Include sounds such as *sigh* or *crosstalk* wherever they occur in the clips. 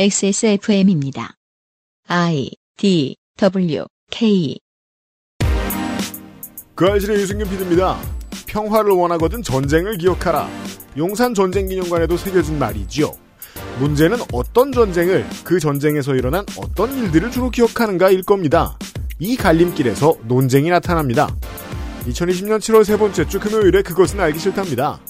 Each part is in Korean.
XSFM입니다. I D W K 그 알실의 유승균 PD입니다. 평화를 원하거든 전쟁을 기억하라. 용산 전쟁 기념관에도 새겨진 말이지요. 문제는 어떤 전쟁을 그 전쟁에서 일어난 어떤 일들을 주로 기억하는가일 겁니다. 이 갈림길에서 논쟁이 나타납니다. 2020년 7월 세 번째 주 금요일에 그것은 알기 싫답니다.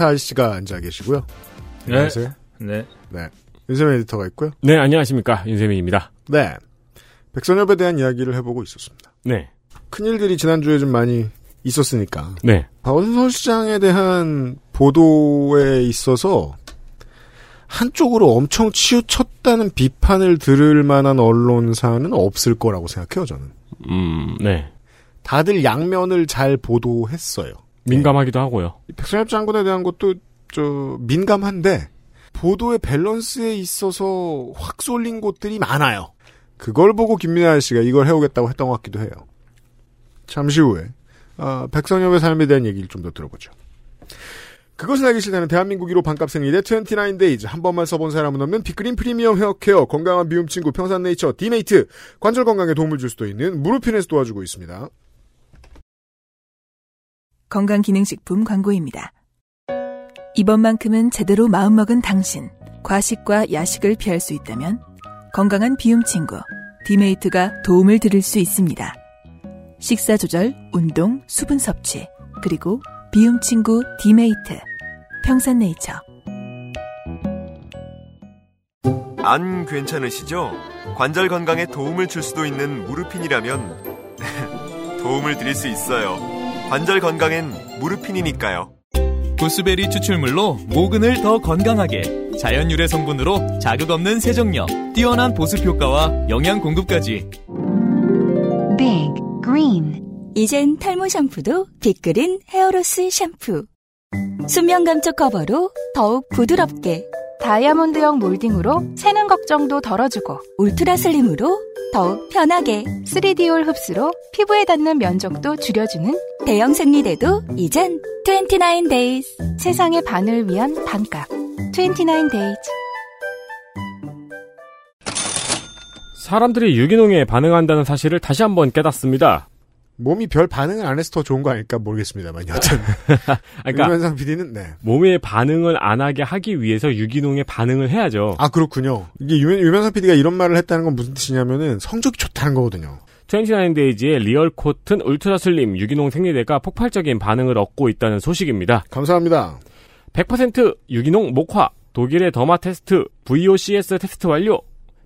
시사 씨가 앉아 계시고요. 네. 안녕하세요. 네. 네. 윤세민 에디터가 있고요. 네, 안녕하십니까. 윤세민입니다. 네. 백선엽에 대한 이야기를 해보고 있었습니다. 네. 큰일들이 지난주에 좀 많이 있었으니까. 네. 박원순 서울시장에 대한 보도에 있어서 한쪽으로 엄청 치우쳤다는 비판을 들을 만한 언론사는 없을 거라고 생각해요, 저는. 음, 네. 다들 양면을 잘 보도했어요. 민감하기도 하고요. 백선엽 장군에 대한 것도 저 민감한데 보도의 밸런스에 있어서 확 쏠린 곳들이 많아요. 그걸 보고 김민하 씨가 이걸 해오겠다고 했던 것 같기도 해요. 잠시 후에 어, 백선엽의 삶에 대한 얘기를 좀 더 들어보죠. 그것은 알기 싫다는 대한민국 1호 반값 생리대 29Days 한 번만 써본 사람은 없는 Big Green 프리미엄 헤어케어 건강한 비움 친구 평산네이처 디메이트 관절 건강에 도움을 줄 수도 있는 무르핀에서 도와주고 있습니다. 건강기능식품 광고입니다. 이번만큼은 제대로 마음먹은 당신. 과식과 야식을 피할 수 있다면 건강한 비움 친구 디메이트가 도움을 드릴 수 있습니다. 식사 조절, 운동, 수분 섭취, 그리고 비움 친구 디메이트. 평산네이처. 안 괜찮으시죠? 관절 건강에 도움을 줄 수도 있는 무르핀이라면 *laughs* 도움을 드릴 수 있어요. 관절 건강엔 무르핀이니까요. 구스베리 추출물로 모근을 더 건강하게 자연 유래 성분으로 자극 없는 세정력, 뛰어난 보습 효과와 영양 공급까지. Big Green 이젠 탈모 샴푸도 빅그린 헤어로스 샴푸. 수면 감촉 커버로 더욱 부드럽게. 다이아몬드형 몰딩으로 새는 걱정도 덜어주고 울트라 슬림으로 더욱 편하게. 3D올 흡수로 피부에 닿는 면적도 줄여주는 대형 생리대도 이젠 29days. 세상의 반을 위한 반값 29days 사람들이 유기농에 반응한다는 사실을 다시 한번 깨닫습니다. 몸이 별 반응을 안 해서 더 좋은 거 아닐까 모르겠습니다만 *laughs* 여튼 그러니까 유면상 PD는 네. 몸의 반응을 안 하게 하기 위해서 유기농에 반응을 해야죠. 아 그렇군요. 이게 유면, 유면상 PD가 이런 말을 했다는 건 무슨 뜻이냐면은 성적이 좋다는 거거든요. 29Days의 real cotton ultra slim 유기농 생리대가 폭발적인 반응을 얻고 있다는 소식입니다. 감사합니다. 100% 유기농 목화, 독일의 Derma Test, VOCs 테스트 완료,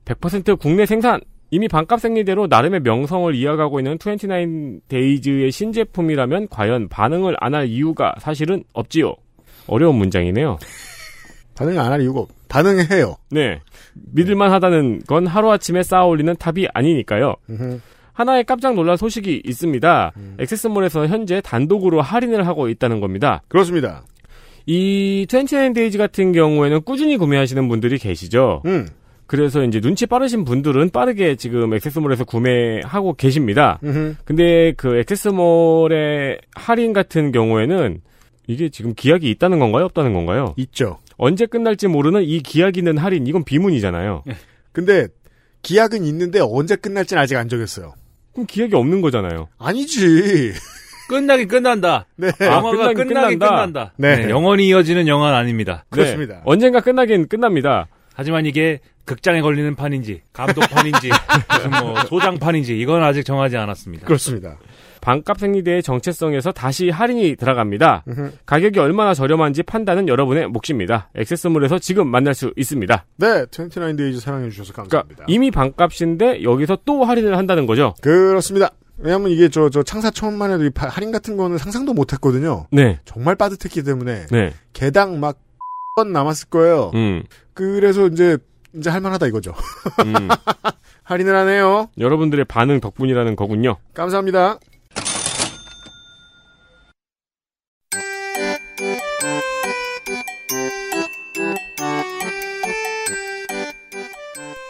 100% 국내 생산, 이미 반값 생리대로 나름의 명성을 이어가고 있는 29Days의 신제품이라면 과연 반응을 안 할 이유가 사실은 없지요. 어려운 문장이네요. *laughs* 반응 안 할 이유가 없. 반응해요. 네. 믿을만 하다는 건 하루아침에 쌓아 올리는 탑이 아니니까요. 하나의 깜짝 놀란 소식이 있습니다. XS몰에서 현재 단독으로 할인을 하고 있다는 겁니다. 그렇습니다. 이 29Days 같은 경우에는 꾸준히 구매하시는 분들이 계시죠. 음. 그래서 이제 눈치 빠르신 분들은 빠르게 지금 액세스몰에서 구매하고 계십니다. 음흠. 근데 그 액세스몰의 할인 같은 경우에는 이게 지금 기약이 있다는 건가요? 없다는 건가요? 있죠. 언제 끝날지 모르는 이 기약 있는 할인, 이건 비문이잖아요. 근데 기약은 있는데 언제 끝날지는 아직 안 정했어요. 그럼 기약이 없는 거잖아요. 아니지. 끝나긴 끝난다. 네. 영화가 끝나긴 끝나긴 끝난다. 끝난다. 네. 네, 영원히 이어지는 영화는 아닙니다. 그렇습니다. 네, 언젠가 끝나긴 끝납니다. 하지만 이게 극장에 걸리는 판인지 감독판인지 *laughs* 무슨 뭐 소장판인지 이건 아직 정하지 않았습니다. 그렇습니다. 반값 생리대의 정체성에서 다시 할인이 들어갑니다. 음흠. 가격이 얼마나 저렴한지 판단은 여러분의 몫입니다. XS몰에서 지금 만날 수 있습니다. 네, 29Days 사랑해주셔서 그러니까 감사합니다. 이미 반값인데 여기서 또 할인을 한다는 거죠. 그렇습니다. 왜냐면 이게 저, 저 창사 처음만 해도 이 파- 할인 같은 거는 상상도 못 했거든요. 네, 정말 빠듯했기 때문에. 네, 개당 막, *laughs* 건 남았을 거예요. 음, 그래서 이제, 이제 할만하다 이거죠. 음. *laughs* 할인을 하네요. 여러분들의 반응 덕분이라는 거군요. 감사합니다.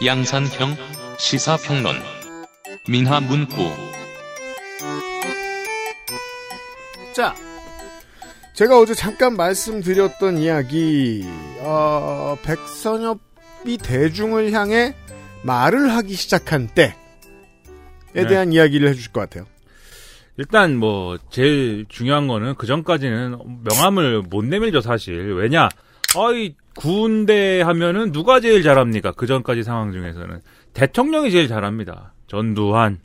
양산형 시사평론 민하문구 자, 제가 어제 잠깐 말씀드렸던 이야기, 어, 백선엽이 대중을 향해 말을 하기 시작한 때에 네. 대한 이야기를 해주실 것 같아요. 일단 뭐 제일 중요한 거는 그 전까지는 명함을 못 내밀죠 사실. 왜냐? 어이 군대 하면은 누가 제일 잘합니까? 그 전까지 상황 중에서는 대통령이 제일 잘합니다. 전두환,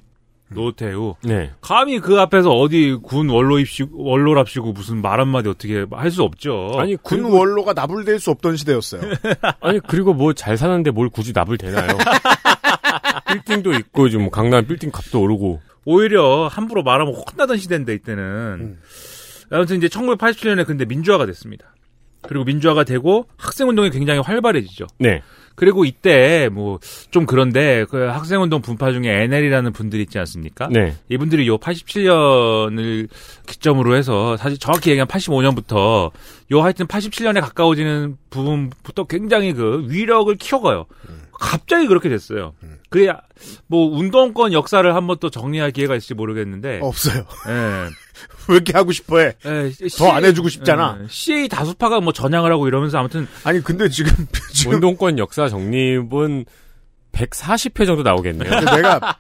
노태우. 네. 감히 그 앞에서 어디 군 원로 입시 원로랍시고 무슨 말 한마디 어떻게 할 수 없죠. 아니 군 그리고 원로가 나불댈 수 없던 시대였어요. *laughs* 아니 그리고 뭐 잘 사는데 뭘 굳이 납을 대나요? *laughs* 빌딩도 있고 지금 강남 빌딩 값도 오르고 오히려 함부로 말하면 혼나던 시대인데 이때는 아무튼 이제 1987년에 근데 민주화가 됐습니다. 그리고 민주화가 되고 학생운동이 굉장히 활발해지죠. 네. 그리고 이때 뭐 좀 그런데 그 학생운동 분파 중에 NL이라는 분들이 있지 않습니까? 네. 이분들이 요 87년을 기점으로 해서 사실 정확히 얘기하면 85년부터 요 하여튼 87년에 가까워지는 부분부터 굉장히 그 위력을 키워가요. 갑자기 그렇게 됐어요. 그래 뭐 운동권 역사를 한 번 또 정리할 기회가 있을지 모르겠는데 없어요. 예. *laughs* 왜 이렇게 하고 싶어해? 예, 더안 해주고 싶잖아. 예, CA 다수파가 뭐 전향을 하고 이러면서 아무튼 아니 근데 지금 *laughs* 지금 운동권 역사 정립은 140회 정도 나오겠네요. 근데 내가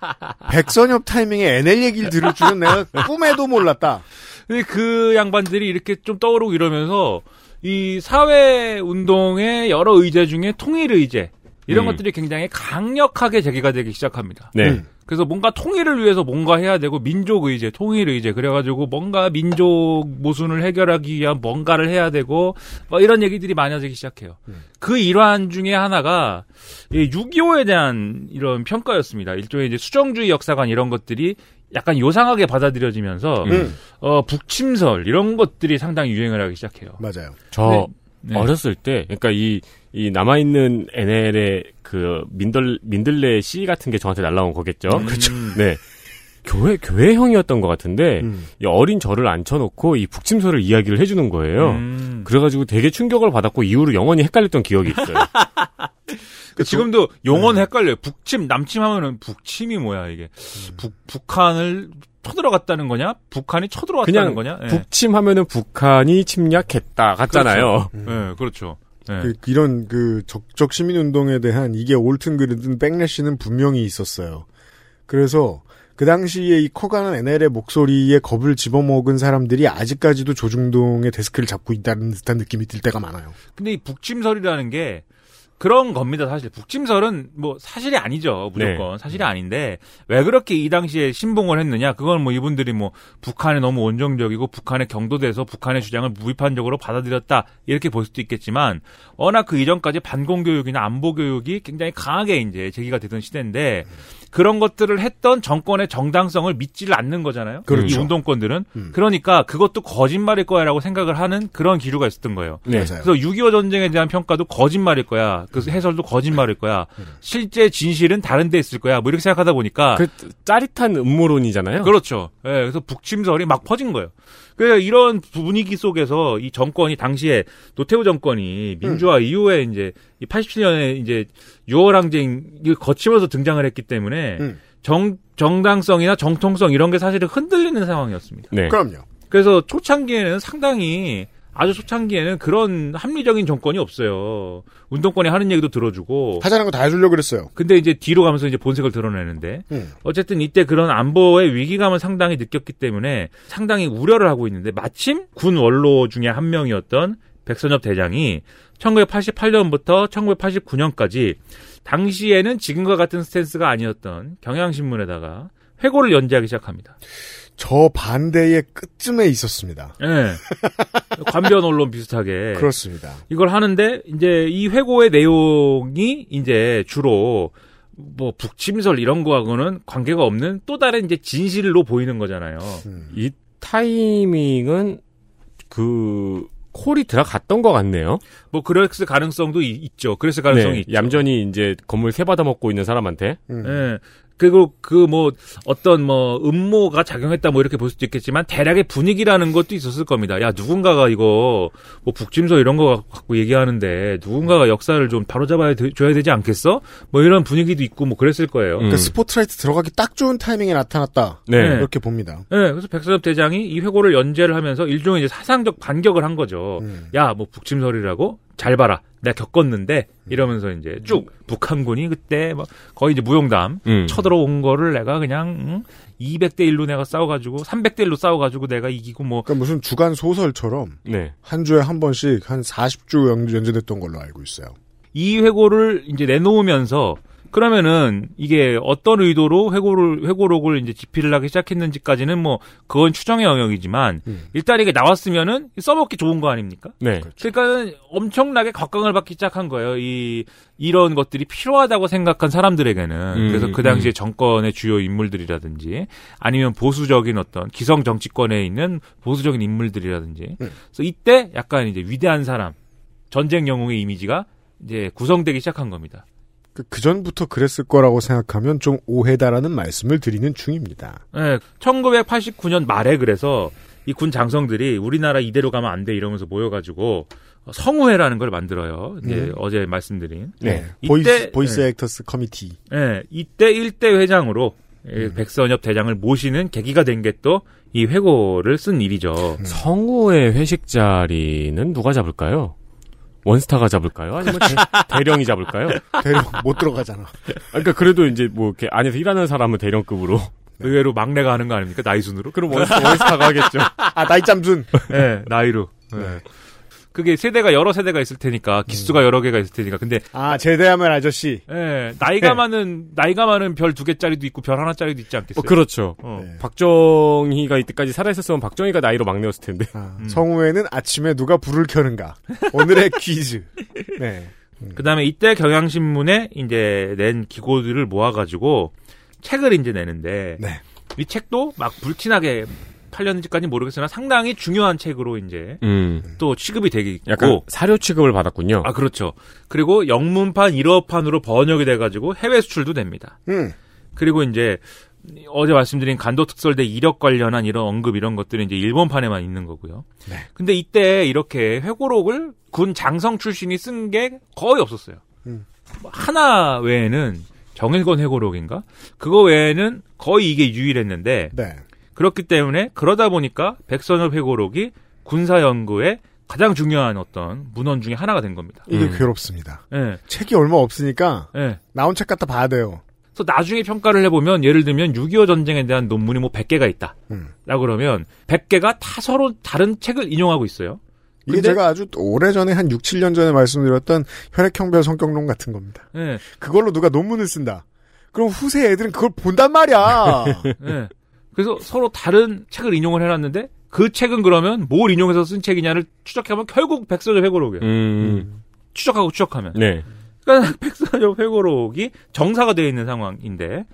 백선엽 타이밍에 NL 얘기를 들을 줄은 내가 꿈에도 몰랐다. 근데 그 양반들이 이렇게 좀 떠오르고 이러면서 이 사회 운동의 여러 의제 중에 통일 의제 이런 음. 것들이 굉장히 강력하게 제기가 되기 시작합니다. 네. 음. 그래서 뭔가 통일을 위해서 뭔가 해야 되고 민족 의제, 통일 의제 그래가지고 뭔가 민족 모순을 해결하기 위한 뭔가를 해야 되고 뭐 이런 얘기들이 많아지기 시작해요. 그 일환 중에 하나가 이 6.25에 대한 이런 평가였습니다. 일종의 이제 수정주의 역사관 이런 것들이 약간 요상하게 받아들여지면서 음. 어 북침설 이런 것들이 상당히 유행을 하기 시작해요. 맞아요. 저 네. 어렸을 때, 그러니까 이, 이 남아있는 NL의 그 민들, 민들레 씨 같은 게 저한테 날라온 거겠죠. 그렇죠. 네. 교회, 교회형이었던 것 같은데, 음. 이 어린 저를 앉혀놓고 이 북침설을 이야기를 해주는 거예요. 음. 그래가지고 되게 충격을 받았고 이후로 영원히 헷갈렸던 기억이 있어요. *laughs* 그 지금도 용어는 헷갈려요. 북침, 남침 하면은 북침이 뭐야, 이게. 북, 북한을 쳐들어갔다는 거냐? 북한이 쳐들어왔다는 거냐? 예. 북침 하면은 북한이 침략했다 같잖아요. 예, 그렇죠. 예. 그, 이런 그 적적 시민 운동에 대한 이게 옳든 그르든 백래시는 분명히 있었어요. 그래서 그 당시에 이 커가는 NL의 목소리에 겁을 집어먹은 사람들이 아직까지도 조중동의 데스크를 잡고 있다는 듯한 느낌이 들 때가 많아요. 근데 이 북침설이라는 게 그런 겁니다, 사실. 북침설은 뭐 사실이 아니죠, 무조건. 사실이 아닌데, 왜 그렇게 이 당시에 신봉을 했느냐? 그건 뭐 이분들이 뭐 북한에 너무 온정적이고 북한에 경도돼서 북한의 주장을 무비판적으로 받아들였다. 이렇게 볼 수도 있겠지만, 워낙 그 이전까지 반공 교육이나 안보 교육이 굉장히 강하게 이제 제기가 되던 시대인데, 그런 것들을 했던 정권의 정당성을 믿지를 않는 거잖아요. 그렇죠. 이 운동권들은. 음. 그러니까 그것도 거짓말일 거야라고 생각을 하는 그런 기류가 있었던 거예요. 네. 그래서 6.25 전쟁에 대한 평가도 거짓말일 거야. 그 해설도 거짓말일 거야. 실제 진실은 다른 데 있을 거야. 뭐 이렇게 생각하다 보니까 그 짜릿한 음모론이잖아요. 그렇죠. 예, 그래서 북침설이 막 퍼진 거예요. 그래서 이런 분위기 속에서 이 정권이 당시에 노태우 정권이 민주화 이후에 이제 이 87년에 이제 6월 항쟁을 거치면서 등장을 했기 때문에 음. 정 정당성이나 정통성 이런 게 사실은 흔들리는 상황이었습니다. 네. 그럼요. 그래서 초창기에는 상당히 아주 초창기에는 그런 합리적인 정권이 없어요. 운동권이 하는 얘기도 들어주고. 하자는 거 다 해주려고 그랬어요. 근데 이제 뒤로 가면서 이제 본색을 드러내는데 음. 어쨌든 이때 그런 안보의 위기감을 상당히 느꼈기 때문에 상당히 우려를 하고 있는데 마침 군 원로 중에 한 명이었던 백선엽 대장이 1988년부터 1989년까지 당시에는 지금과 같은 스탠스가 아니었던 경향신문에다가 회고를 연재하기 시작합니다. 저 반대의 끝쯤에 있었습니다. 예. *laughs* 관변 언론 비슷하게. 그렇습니다. 이걸 하는데 이제 이 회고의 내용이 이제 주로 뭐 북침설 이런 거하고는 관계가 없는 또 다른 이제 진실로 보이는 거잖아요. 음. 이 타이밍은 그 콜이 들어갔던 것 같네요. 뭐 그랬을 가능성도 이- 있죠. 그랬을 가능성이 네, 있죠. 얌전히 이제 건물 세 받아 먹고 있는 사람한테 음. 예. 그리고 그 뭐 어떤 뭐 음모가 작용했다 뭐 이렇게 볼 수도 있겠지만 대략의 분위기라는 것도 있었을 겁니다. 야 누군가가 이거 뭐 북침서 이런 거 갖고 얘기하는데 누군가가 역사를 좀 바로잡아야 되, 줘야 되지 않겠어? 뭐 이런 분위기도 있고 뭐 그랬을 거예요. 그러니까 스포트라이트 들어가기 딱 좋은 타이밍에 나타났다. 네. 이렇게 봅니다. 네, 그래서 백선엽 대장이 이 회고를 연재를 하면서 일종의 이제 사상적 반격을 한 거죠. 음. 야, 뭐 북침설이라고 잘 봐라. 내가 겪었는데 이러면서 이제 쭉 북한군이 그때 막 거의 이제 무용담 음. 쳐들어온 거를 내가 그냥 응? 200대 1로 내가 싸워가지고 300대 1로 싸워가지고 내가 이기고 뭐 그러니까 무슨 주간 소설처럼 네. 한 주에 한 번씩 한 40주 연- 연재됐던 걸로 알고 있어요. 이 회고를 이제 내놓으면서 그러면은 이게 어떤 의도로 회고를 회고록을 이제 집필을 하기 시작했는지까지는 뭐 그건 추정의 영역이지만 음. 일단 이게 나왔으면은 써먹기 좋은 거 아닙니까? 네. 그러니까는 엄청나게 각광을 받기 시작한 거예요. 이 이런 것들이 필요하다고 생각한 사람들에게는 음, 그래서 그 당시에 정권의 주요 인물들이라든지 아니면 보수적인 어떤 기성 정치권에 있는 보수적인 인물들이라든지 음. 그래서 이때 약간 이제 위대한 사람 전쟁 영웅의 이미지가 이제 구성되기 시작한 겁니다. 그 전부터 그랬을 거라고 생각하면 좀 오해다라는 말씀을 드리는 중입니다. 네, 1989년 말에 그래서 이 군 장성들이 우리나라 이대로 가면 안 돼 이러면서 모여가지고 성우회라는 걸 만들어요. 이제 음. 어제 말씀드린. 네. 이때- voice, voice 네. actors committee. 예, 이때 일대 회장으로 이 음. 백선엽 대장을 모시는 계기가 된 게 또 이 회고를 쓴 일이죠. 음. 성우회 회식 자리는 누가 잡을까요? one star가 잡을까요? 아니면 대- 대령이 잡을까요? *laughs* 대령 못 들어가잖아. 그러니까 그래도 이제 뭐 이렇게 안에서 일하는 사람은 대령급으로. 의외로 막내가 하는 거 아닙니까? 나이 순으로? 그럼 one star, *laughs* one star가 하겠죠. 아, 나이 짬순. 예, 나이로. 예. 그게 세대가 여러 세대가 있을 테니까 기수가 여러 개가 있을 테니까 근데 아, 제대하면 아저씨. 예, 나이가 네. 많은 나이가 많은 별 두 개짜리도 있고 별 하나짜리도 있지 않겠어요? 어, 그렇죠. 어. 네. 박정희가 이때까지 살아 있었으면 박정희가 나이로 막내였을 텐데. 아, 음. 성우에는 아침에 누가 불을 켜는가. 오늘의 *laughs* 퀴즈. 네. 그다음에 이때 경향신문에 이제 낸 기고들을 모아가지고 책을 이제 내는데 네. 이 책도 막 불티나게 팔렸는지까지 모르겠으나 상당히 중요한 책으로 이제 음. 또 취급이 되게 있고 약간 사료 취급을 받았군요. 아 그렇죠. 그리고 영문판 1어판으로 번역이 돼가지고 해외 수출도 됩니다. 음. 그리고 이제 어제 말씀드린 간도 특설대 이력 관련한 이런 언급 이런 것들은 이제 일본판에만 있는 거고요. 네. 근데 이때 이렇게 회고록을 군 장성 출신이 쓴 게 거의 없었어요. 음. 뭐 하나 외에는 정일권 회고록인가? 그거 외에는 거의 이게 유일했는데 네. 그렇기 때문에 그러다 보니까 백선엽 회고록이 군사 연구의 가장 중요한 어떤 문헌 중에 하나가 된 겁니다. 이게 음. 괴롭습니다. 예. 책이 얼마 없으니까 예. 나온 책 갖다 봐야 돼요. 그래서 나중에 평가를 해보면 예를 들면 6.25 전쟁에 대한 논문이 뭐 100개가 있다. 음. 라고 그러면 100개가 다 서로 다른 책을 인용하고 있어요. 이게 근데- 제가 아주 오래전에 한 6, 7년 전에 말씀드렸던 혈액형별 성격론 같은 겁니다. 예. 그걸로 누가 논문을 쓴다. 그럼 후세 애들은 그걸 본단 말이야. *laughs* 예. 그래서 서로 다른 책을 인용을 해놨는데 그 책은 그러면 뭘 인용해서 쓴 책이냐를 추적해보면 결국 백선엽 회고록이에요. 음. 추적하고 추적하면. 네. 그러니까 *laughs* 백선엽 회고록이 정사가 되어 있는 상황인데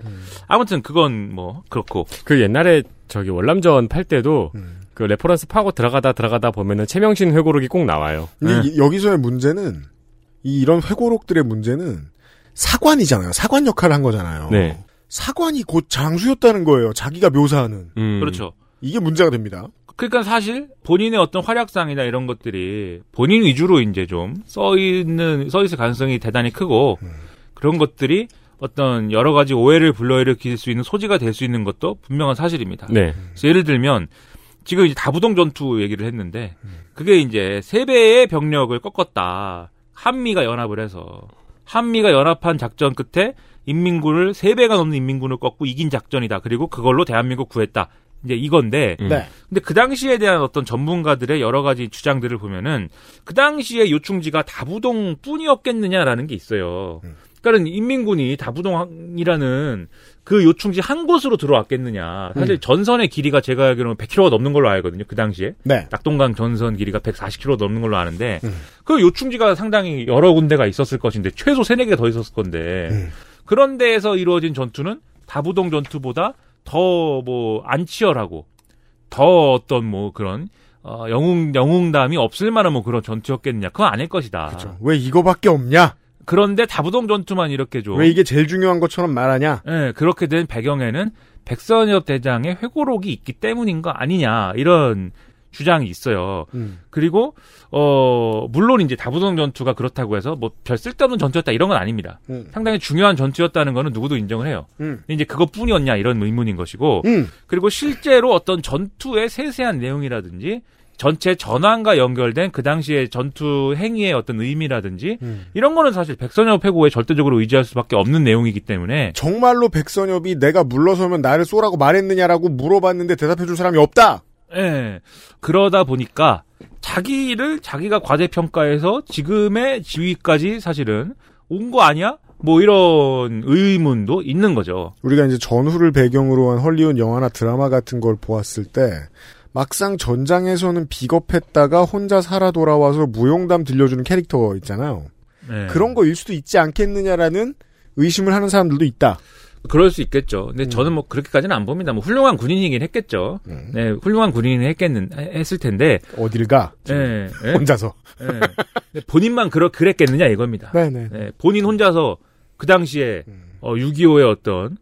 아무튼 그건 뭐 그렇고 그 옛날에 저기 월남전 팔 때도 음. 그 reference 파고 들어가다 들어가다 보면은 채명신 회고록이 꼭 나와요. 근데 네. 이- 여기서의 문제는 이 이런 회고록들의 문제는 사관이잖아요. 사관 역할을 한 거잖아요. 네. 사관이 곧 장수였다는 거예요. 자기가 묘사하는. 음. 그렇죠. 이게 문제가 됩니다. 그러니까 사실 본인의 어떤 활약상이나 이런 것들이 본인 위주로 이제 좀 써 있는 써 있을 가능성이 대단히 크고 그런 것들이 어떤 여러 가지 오해를 불러일으킬 수 있는 소지가 될 수 있는 것도 분명한 사실입니다. 네. 그래서 예를 들면 지금 이제 다부동 전투 얘기를 했는데 그게 이제 세 배의 병력을 꺾었다. 한미가 연합을 해서 한미가 연합한 작전 끝에 인민군을 세 배가 넘는 인민군을 꺾고 이긴 작전이다. 그리고 그걸로 대한민국 구했다. 이제 이건데 음. 네. 근데 그 당시에 대한 어떤 전문가들의 여러 가지 주장들을 보면은 그 당시에 요충지가 다부동 뿐이었겠느냐라는 게 있어요. 음. 그러니까 인민군이 다부동이라는 그 요충지 한 곳으로 들어왔겠느냐. 사실 전선의 길이가 제가 알기로는 100km가 넘는 걸로 알거든요. 그 당시에. 네. 낙동강 전선 길이가 140km 넘는 걸로 아는데 음. 그 요충지가 상당히 여러 군데가 있었을 것인데 최소 3, 4개 더 있었을 건데 음. 그런 데에서 이루어진 전투는 다부동 전투보다 더 뭐 안 치열하고 더 어떤 뭐 그런 어, 영웅 영웅담이 없을 만한 뭐 그런 전투였겠느냐 그건 아닐 것이다. 그렇죠. 왜 이거밖에 없냐? 그런데 다부동 전투만 이렇게 좀 왜 이게 제일 중요한 것처럼 말하냐? 예, 그렇게 된 배경에는 백선엽 대장의 회고록이 있기 때문인 거 아니냐 이런 주장이 있어요. 음. 그리고 어 물론 이제 다부동 전투가 그렇다고 해서 뭐 별 쓸데없는 전투였다 이런 건 아닙니다. 음. 상당히 중요한 전투였다는 거는 누구도 인정을 해요. 음. 근데 이제 그것뿐이었냐 이런 의문인 것이고 음. 그리고 실제로 어떤 전투의 세세한 내용이라든지 전체 전환과 연결된 그 당시의 전투 행위의 어떤 의미라든지 음. 이런 거는 사실 백선엽 회고에 절대적으로 의지할 수밖에 없는 내용이기 때문에 정말로 백선엽이 내가 물러서면 나를 쏘라고 말했느냐라고 물어봤는데 대답해줄 사람이 없다. 예. 그러다 보니까 자기를 자기가 과대 평가해서 지금의 지위까지 사실은 온 거 아니야? 뭐 이런 의문도 있는 거죠. 우리가 이제 전후를 배경으로 한 헐리우드 영화나 드라마 같은 걸 보았을 때 막상 전장에서는 비겁했다가 혼자 살아 돌아와서 무용담 들려주는 캐릭터 있잖아요. 예. 그런 거일 수도 있지 않겠느냐라는 의심을 하는 사람들도 있다. 그럴 수 있겠죠. 근데 저는 뭐 그렇게까지는 안 봅니다. 뭐 훌륭한 군인이긴 했겠죠. 음. 네, 훌륭한 군인이 했겠는 했을 텐데. 어딜 가? 예. 예? *laughs* 혼자서. 예. 근데 본인만 그러 그랬겠느냐 이겁니다. 네네. 네, 본인 혼자서 그 당시에 음. 어, 6.25의 어떤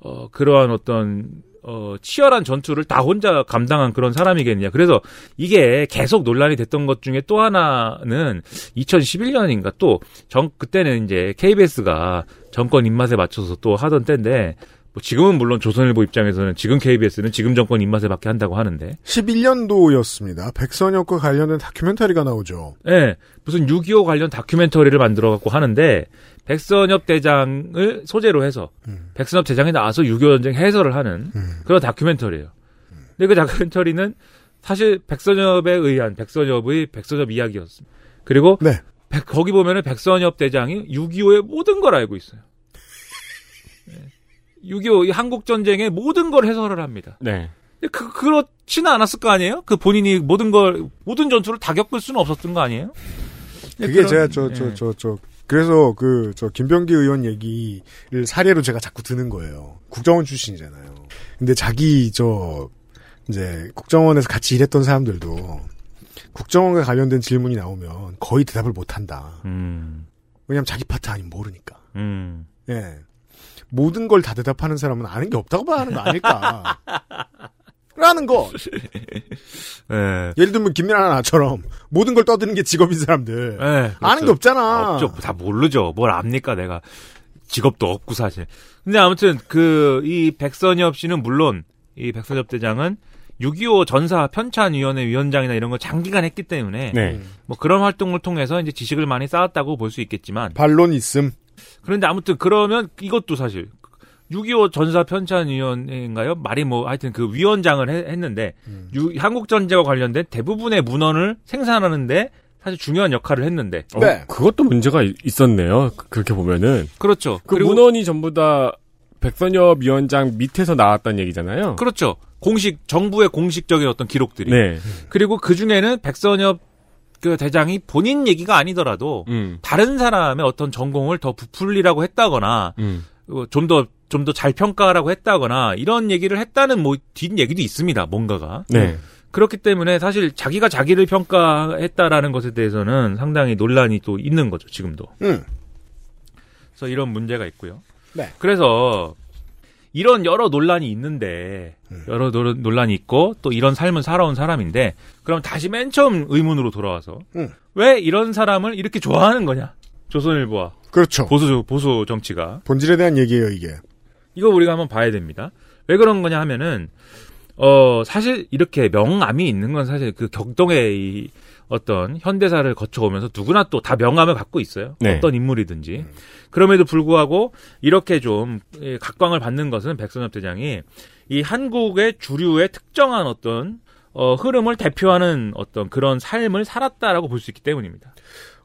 어, 그러한 어떤 어, 치열한 전투를 다 혼자 감당한 그런 사람이겠느냐. 그래서 이게 계속 논란이 됐던 것 중에 또 하나는 2011년인가 또 정, 그때는 이제 KBS가 정권 입맛에 맞춰서 또 하던 때인데 뭐 지금은 물론 조선일보 입장에서는 지금 KBS는 지금 정권 입맛에 맞게 한다고 하는데 11년도였습니다. 백선엽과 관련된 다큐멘터리가 나오죠. 예, 무슨 6.25 관련 다큐멘터리를 만들어 갖고 하는데 백선엽 대장을 소재로 해서 음. 백선엽 대장이 나와서 6.25 전쟁 해설을 하는 음. 그런 다큐멘터리예요. 근데 그 다큐멘터리는 사실 백선엽에 의한 백선엽의 백선엽 이야기였습니다. 그리고 네. 백- 거기 보면은 백선엽 대장이 6.25의 모든 걸 알고 있어요. 6.25 한국 전쟁의 모든 걸 해설을 합니다. 네. 그 그렇지는 않았을 거 아니에요? 그 본인이 모든 걸 모든 전투를 다 겪을 수는 없었던 거 아니에요? 네, 그게 그런- 제가 저 저 저저 예. 그래서 그 저 김병기 의원 얘기를 사례로 제가 자꾸 드는 거예요. 국정원 출신이잖아요. 근데 자기 저 이제 국정원에서 같이 일했던 사람들도 국정원과 관련된 질문이 나오면 거의 대답을 못 한다. 음, 왜냐면 자기 파트 아니면 모르니까. 음. 예. 모든 걸 다 대답하는 사람은 아는 게 없다고 봐야 하는 거 아닐까. *laughs* 라는 거. 예. *laughs* 예를 들면 김민아나 나처럼 모든 걸 떠드는 게 직업인 사람들. 예, 아는 게 그렇죠. 없잖아. 아, 없죠. 다 모르죠. 뭘 압니까, 내가. 직업도 없고, 사실. 근데 아무튼, 그, 이 백선엽 씨는 물론, 이 백선엽 대장은 6.25 전사 편찬위원회 위원장이나 이런 걸 장기간 했기 때문에, 네. 뭐 그런 활동을 통해서 이제 지식을 많이 쌓았다고 볼 수 있겠지만, 반론 있음. 그런데 아무튼 그러면 이것도 사실, 6.25 전사 편찬위원회인가요? 말이 뭐, 하여튼 그 위원장을 해- 했는데, 유- 한국 전쟁과 관련된 대부분의 문헌을 생산하는데, 사실 중요한 역할을 했는데, 어, 네. 그것도 문제가 이- 있었네요. 그- 그렇게 보면은. 그렇죠. 그 그리고 문헌이 전부 다 백선엽 위원장 밑에서 나왔다는 얘기잖아요. 그렇죠. 공식 정부의 공식적인 어떤 기록들이. 네. 그리고 그 중에는 백선엽 그 대장이 본인 얘기가 아니더라도 음. 다른 사람의 어떤 전공을 더 부풀리라고 했다거나 음. 좀 더 좀 더 잘 평가하라고 했다거나 이런 얘기를 했다는 뭐 뒷 얘기도 있습니다. 뭔가가. 네. 그렇기 때문에 사실 자기가 자기를 평가했다라는 것에 대해서는 상당히 논란이 또 있는 거죠. 지금도. 음. 그래서 이런 문제가 있고요. 네. 그래서 이런 여러 논란이 있는데 음. 여러 노- 논란이 있고 또 이런 삶을 살아온 사람인데 그럼 다시 맨 처음 의문으로 돌아와서 음. 왜 이런 사람을 이렇게 좋아하는 거냐? 조선일보와 그렇죠. 보수 보수 정치가 본질에 대한 얘기예요, 이게. 이거 우리가 한번 봐야 됩니다. 왜 그런 거냐 하면은 어 사실 이렇게 명암이 있는 건 사실 그 격동의 이 어떤 현대사를 거쳐오면서 누구나 또 다 명암을 갖고 있어요. 네. 어떤 인물이든지. 그럼에도 불구하고 이렇게 좀 예, 각광을 받는 것은 백선엽 대장이 이 한국의 주류의 특정한 어떤 어 흐름을 대표하는 어떤 그런 삶을 살았다라고 볼 수 있기 때문입니다.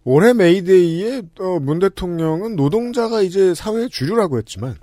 올해 메이데이에 어, 문 대통령은 노동자가 이제 사회의 주류라고 했지만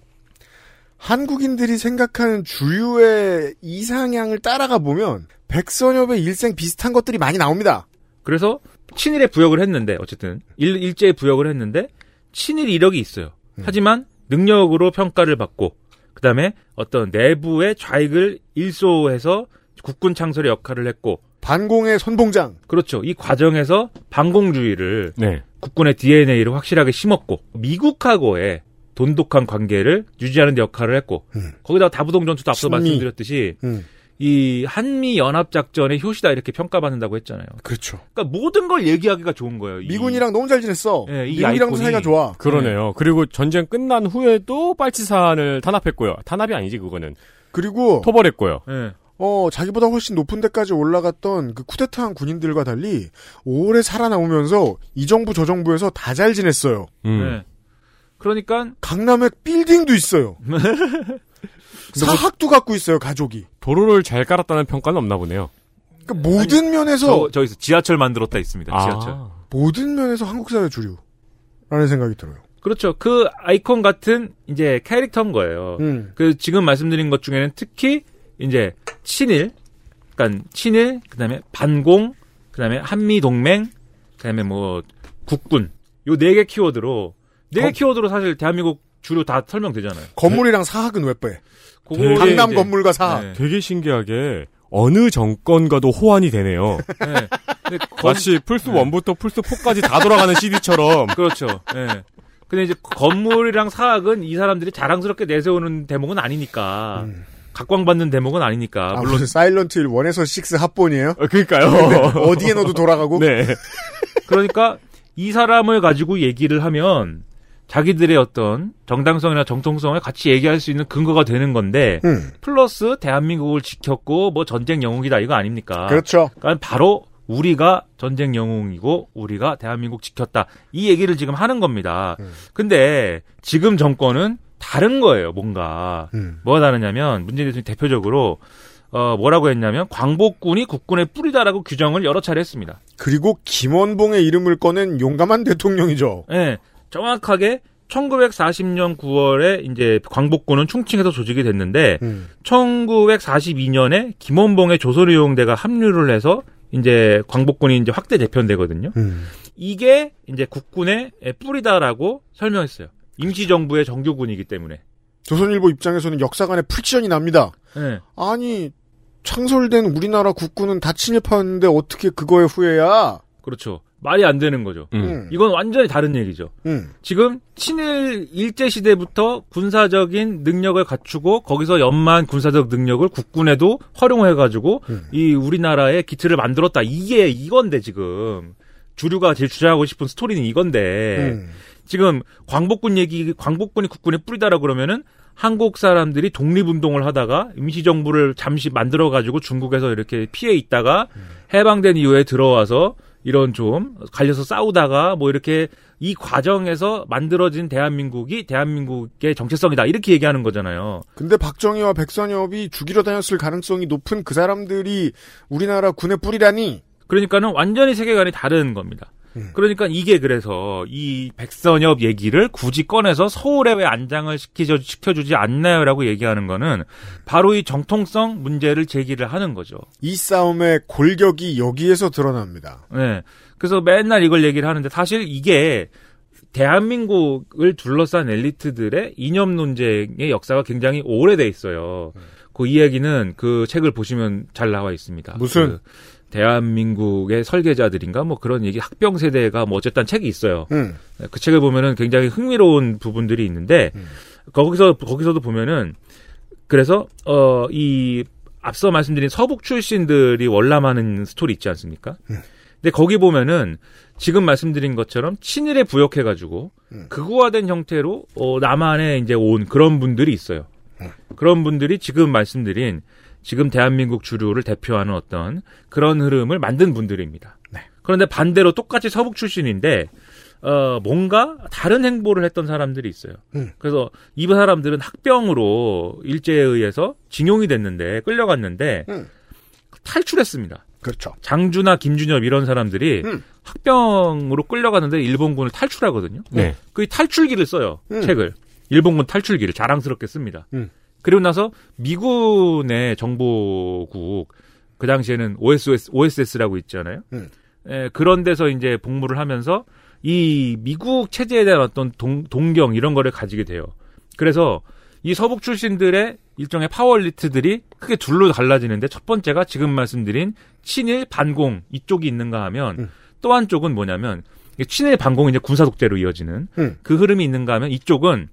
한국인들이 생각하는 주류의 이상향을 따라가 보면 백선엽의 일생 비슷한 것들이 많이 나옵니다. 그래서 친일에 부역을 했는데 어쨌든 일, 일제에 부역을 했는데 친일 이력이 있어요. 하지만 능력으로 평가를 받고 그다음에 어떤 내부의 좌익을 일소해서 국군 창설의 역할을 했고 반공의 선봉장. 그렇죠. 이 과정에서 반공주의를 네. 국군의 DNA를 확실하게 심었고 미국하고의 돈독한 관계를 유지하는 데 역할을 했고 음. 거기다가 다부동 전투도 앞서 친미. 말씀드렸듯이 음. 이 한미 연합 작전의 효시다 이렇게 평가받는다고 했잖아요. 그렇죠. 그러니까 모든 걸 얘기하기가 좋은 거예요. 이- 미군이랑 너무 잘 지냈어. 예, 이 미국이랑 아이콘이- 사이가 좋아. 그러네요. 그리고 전쟁 끝난 후에도 빨치산을 탄압했고요. 탄압이 아니지 그거는 그리고 토벌했고요. 예. 어 자기보다 훨씬 높은 데까지 올라갔던 그 쿠데타한 군인들과 달리 오래 살아남으면서 이 정부 저 정부에서 다 잘 지냈어요. 음. 예. 그러니까 강남에 빌딩도 있어요. *laughs* 사학도 갖고 있어요 가족이. 도로를 잘 깔았다는 평가는 없나 보네요. 그러니까 모든 면에서 저, 저기서 지하철 만들었다 있습니다. 아. 지하철. 모든 면에서 한국 사회 주류라는 생각이 들어요. 그렇죠. 그 아이콘 같은 이제 캐릭터인 거예요. 음. 그 지금 말씀드린 것 중에는 특히 이제 친일, 그러니까 친일, 그다음에 반공, 그다음에 한미 동맹, 그다음에 뭐 국군 요 네 개 키워드로 네개 거- 키워드로 사실 대한민국 주로 다 설명되잖아요. 건물이랑 사학은 왜 빼? 되게 강남 건물과 사학. 네. 되게 신기하게 어느 정권과도 호환이 되네요. *laughs* 네. 근데 건- 마치 플스 1부터 플스 4까지 다 돌아가는 CD처럼 *laughs* 그렇죠. 예. 근데 이제 건물이랑 사학은 이 사람들이 자랑스럽게 내세우는 대목은 아니니까 음. 각광받는 대목은 아니니까 아, 물론 사일런트 1 1에서 6 합본이에요? 어, 그러니까요. *laughs* 어디에 넣어도 돌아가고? 네. 그러니까 이 사람을 가지고 얘기를 하면 자기들의 어떤 정당성이나 정통성을 같이 얘기할 수 있는 근거가 되는 건데 음, 플러스 대한민국을 지켰고 뭐 전쟁 영웅이다 이거 아닙니까? 그렇죠. 그러니까 바로 우리가 전쟁 영웅이고 우리가 대한민국 지켰다 이 얘기를 지금 하는 겁니다. 음. 근데 지금 정권은 다른 거예요 뭔가 음. 뭐가 다르냐면 문재인 대통령이 대표적으로 어 뭐라고 했냐면 광복군이 국군의 뿌리다라고 규정을 여러 차례 했습니다. 그리고 김원봉의 이름을 꺼낸 용감한 대통령이죠. 예, 정확하게 1940년 9월에 이제 광복군은 충칭에서 조직이 됐는데 음. 1942년에 김원봉의 조선의용대가 합류를 해서 이제 광복군이 이제 확대 재편되거든요. 음. 이게 이제 국군의 뿌리다라고 설명했어요. 임시정부의 정규군이기 때문에. 조선일보 입장에서는 역사관에 friction이 납니다. 예. 아니 창설된 우리나라 국군은 다 친일파인데 어떻게 그거에 후예야? 그렇죠. 말이 안 되는 거죠. 음. 음. 이건 완전히 다른 얘기죠. 음. 지금 친일 일제 시대부터 군사적인 능력을 갖추고 거기서 연마한 군사적 능력을 국군에도 활용해 가지고 음. 이 우리나라의 기틀을 만들었다. 이게 이건데 지금 주류가 제일 주장하고 싶은 스토리는 이건데 음. 지금 광복군 얘기 광복군이 국군에 뿌리다라 그러면은 한국 사람들이 독립운동을 하다가 임시정부를 잠시 만들어 가지고 중국에서 이렇게 피해 있다가 해방된 이후에 들어와서 이런 좀 갈려서 싸우다가 뭐 이렇게 이 과정에서 만들어진 대한민국이 대한민국의 정체성이다 이렇게 얘기하는 거잖아요. 근데 박정희와 백선엽이 죽이러 다녔을 가능성이 높은 그 사람들이 우리나라 군의 뿌리라니. 그러니까는 완전히 세계관이 다른 겁니다. 음. 그러니까 이게 그래서 이 백선엽 얘기를 굳이 꺼내서 서울에 왜 안장을 시키죠, 시켜주지 않나요라고 얘기하는 거는 바로 이 정통성 문제를 제기를 하는 거죠. 이 싸움의 골격이 여기에서 드러납니다. 네. 그래서 맨날 이걸 얘기를 하는데 사실 이게 대한민국을 둘러싼 엘리트들의 이념 논쟁의 역사가 굉장히 오래돼 있어요. 그 이야기는 그 책을 보시면 잘 나와 있습니다. 무슨? 그 대한민국의 설계자들인가 뭐 그런 얘기 학병 세대가 뭐 어쨌든 책이 있어요. 음. 그 책을 보면은 굉장히 흥미로운 부분들이 있는데 음. 거기서 거기서도 보면은 그래서 어 이 앞서 말씀드린 서북 출신들이 월남하는 스토리 있지 않습니까? 음. 근데 거기 보면은 지금 말씀드린 것처럼 친일에 부역해가지고 음. 극우화된 형태로 어 남한에 이제 온 그런 분들이 있어요. 음. 그런 분들이 지금 말씀드린 지금 대한민국 주류를 대표하는 어떤 그런 흐름을 만든 분들입니다. 네. 그런데 반대로 똑같이 서북 출신인데 어 뭔가 다른 행보를 했던 사람들이 있어요. 음. 그래서 이 사람들은 학병으로 일제에 의해서 징용이 됐는데 끌려갔는데 음. 탈출했습니다. 그렇죠. 장주나 김준엽 이런 사람들이 음. 학병으로 끌려가는데 일본군을 탈출하거든요. 네. 그 탈출기를 써요. 음. 책을. 일본군 탈출기를 자랑스럽게 씁니다. 음. 그리고 나서 미군의 정보국 그 당시에는 OSS, OSS라고 있잖아요. 음. 예, 그런 데서 이제 복무를 하면서 이 미국 체제에 대한 어떤 동, 동경 이런 거를 가지게 돼요. 그래서 이 서북 출신들의 일종의 파워리트들이 크게 둘로 갈라지는데 첫 번째가 지금 말씀드린 친일 반공 이쪽이 있는가 하면 음. 또 한쪽은 뭐냐면 친일 반공이 이제 군사 독재로 이어지는 음. 그 흐름이 있는가 하면 이쪽은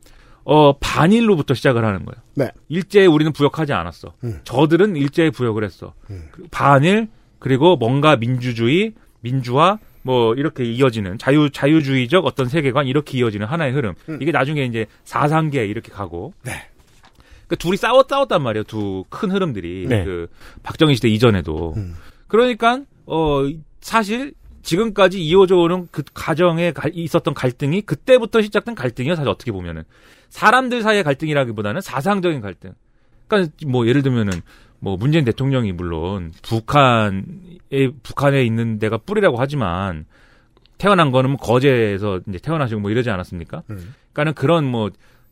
어 반일로부터 시작을 하는 거예요. 네. 일제에 우리는 부역하지 않았어. 음. 저들은 일제에 부역을 했어. 음. 그 반일 그리고 뭔가 민주주의, 민주화 뭐 이렇게 이어지는 자유 자유주의적 어떤 세계관 이렇게 이어지는 하나의 흐름. 음. 이게 나중에 이제 사상계 이렇게 가고. 네. 그 둘이 싸워 싸웠단 말이에요. 두 큰 흐름들이 네. 그 박정희 시대 이전에도. 음. 그러니까 어 사실 지금까지 이어져 오는 그 가정에 갈- 있었던 갈등이 그때부터 시작된 갈등이요. 사실 어떻게 보면은 사람들 사이의 갈등이라기보다는 사상적인 갈등. 그러니까 뭐 예를 들면은 뭐 문재인 대통령이 물론 북한에 북한에 있는 데가 뿌리라고 하지만 태어난 거는 뭐 거제에서 이제 태어나시고 뭐 이러지 않았습니까? 음. 그러니까는 그런 뭐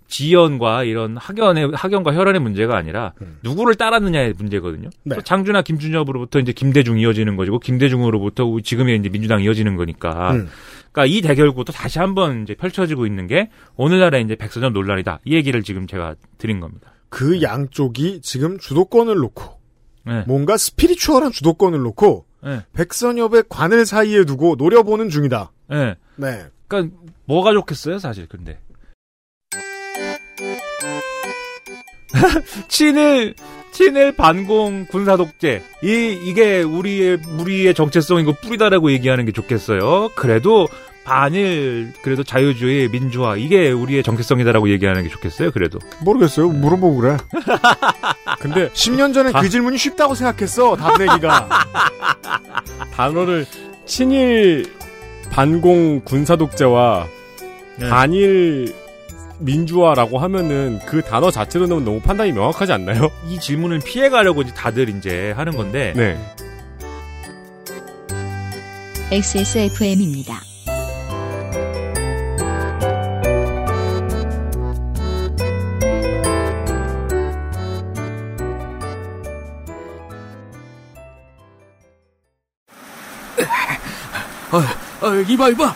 지연과 이런 학연의 학연과 혈연의 문제가 아니라 음. 누구를 따랐느냐의 문제거든요. 네. 또 장준하 김준엽으로부터 이제 김대중 이어지는 거고 김대중으로부터 지금의 이제 민주당 이어지는 거니까. 음. 그러니까 이 대결구도 다시 한번 이제 펼쳐지고 있는 게 오늘날의 이제 백서점 논란이다. 이 얘기를 지금 제가 드린 겁니다. 그 양쪽이 지금 주도권을 놓고 네. 뭔가 스피리추얼한 주도권을 놓고 네. 백선엽의 관을 사이에 두고 노려보는 중이다. 네. 네. 그러니까 뭐가 좋겠어요, 사실 근데. *laughs* 친일 친일 반공 군사 독재 이 이게 우리의 우리의 정체성이고 뿌리다라고 얘기하는 게 좋겠어요. 그래도 반일 그래도 자유주의 민주화 이게 우리의 정체성이다라고 얘기하는 게 좋겠어요. 그래도 모르겠어요. 물어보고 그래. *laughs* 근데 10년 전에 다- 그 질문이 쉽다고 생각했어. 답 내기가. *laughs* 단어를 친일 반공 군사 독재와 네. 반일 민주화라고 하면은 그 단어 자체로는 너무 판단이 명확하지 않나요? *laughs* 이 질문을 피해가려고 이제 다들 이제 하는 건데 네. XSFM입니다. 아, 이봐 이봐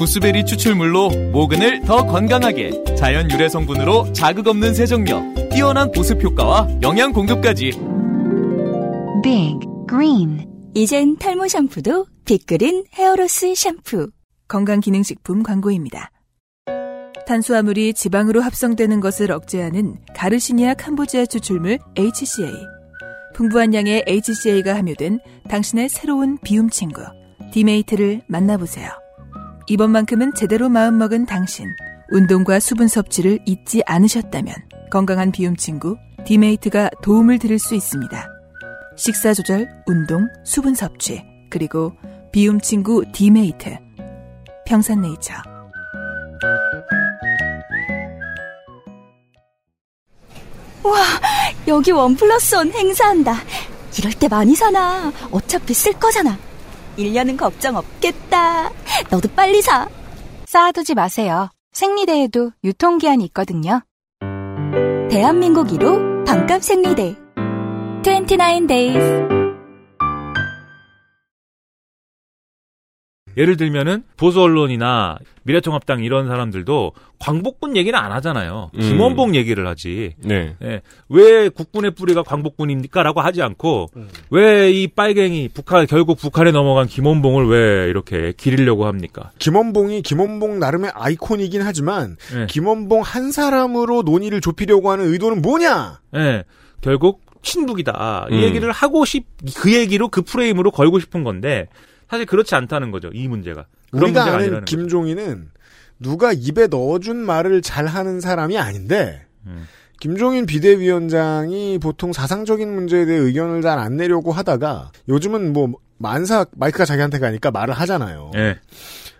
구스베리 추출물로 모근을 더 건강하게 자연 유래 성분으로 자극 없는 세정력 뛰어난 보습 효과와 영양 공급까지 Big Green 이젠 탈모 샴푸도 빅그린 헤어로스 샴푸. 건강기능식품 광고입니다. 탄수화물이 지방으로 합성되는 것을 억제하는 가르시니아 캄보지아 추출물 HCA. 풍부한 양의 HCA가 함유된 당신의 새로운 비움 친구 디메이트를 만나보세요. 이번만큼은 제대로 마음먹은 당신 운동과 수분 섭취를 잊지 않으셨다면 건강한 비움 친구 디메이트가 도움을 드릴 수 있습니다. 식사 조절, 운동, 수분 섭취 그리고 비움 친구 디메이트 평산네이처 여기 one plus one 행사한다. 이럴 때 많이 사나. 어차피 쓸 거잖아. 1년은 걱정 없겠다. 너도 빨리 사. 쌓아두지 마세요. 생리대에도 유통기한이 있거든요. 대한민국 1호 반값 생리대. 29 days. 예를 들면은 보수 언론이나 미래통합당 이런 사람들도 광복군 얘기는 안 하잖아요. 음. 김원봉 얘기를 하지. 네. 예, 왜 국군의 뿌리가 광복군입니까라고 하지 않고 왜이 빨갱이 북한 결국 북한에 넘어간 김원봉을 왜 이렇게 기리려고 합니까? 김원봉이 김원봉 나름의 아이콘이긴 하지만 예, 김원봉 한 사람으로 논의를 좁히려고 하는 의도는 뭐냐? 예, 결국 친북이다. 이 음. 얘기를 하고 싶 그 얘기로 그 프레임으로 걸고 싶은 건데 사실 그렇지 않다는 거죠. 이 문제가 그런 우리가 문제가 아는. 김종인은 누가 입에 넣어준 말을 잘하는 사람이 아닌데 음. 김종인 비대위원장이 보통 사상적인 문제에 대해 의견을 잘 안 내려고 하다가 요즘은 뭐 만사 마이크가 자기한테 가니까 말을 하잖아요. 예,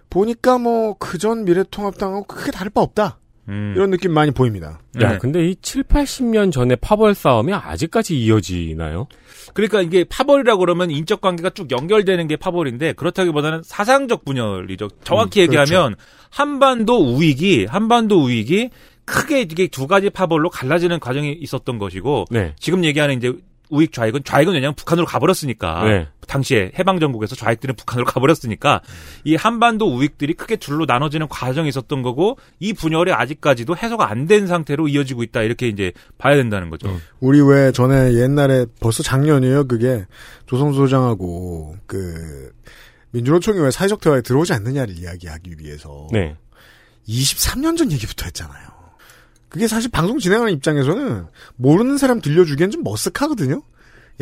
보니까 뭐 그전 미래통합당하고 크게 다를 바 없다. 음. 이런 느낌 많이 보입니다. 야, 네. 근데 이 7, 80년 전에 파벌 싸움이 아직까지 이어지나요? 그러니까 이게 파벌이라고 그러면 인적 관계가 쭉 연결되는 게 파벌인데 그렇다기보다는 사상적 분열이죠. 정확히 음, 얘기하면 한반도 우익이 한반도 우익이 크게 이게 두 가지 파벌로 갈라지는 과정이 있었던 것이고 네. 지금 얘기하는 이제 우익 좌익은 좌익은 왜냐하면 북한으로 가버렸으니까 네. 당시에 해방 전국에서 좌익들은 북한으로 가버렸으니까 이 한반도 우익들이 크게 둘로 나눠지는 과정이 있었던 거고 이 분열이 아직까지도 해소가 안 된 상태로 이어지고 있다 이렇게 이제 봐야 된다는 거죠. 우리 왜 전에 옛날에 벌써 작년이에요. 그게 조성수 소장하고 그 민주노총이 왜 사회적 대화에 들어오지 않느냐를 이야기하기 위해서 네. 23년 전 얘기부터 했잖아요. 그게 사실 방송 진행하는 입장에서는 모르는 사람 들려주기엔 좀 머쓱하거든요.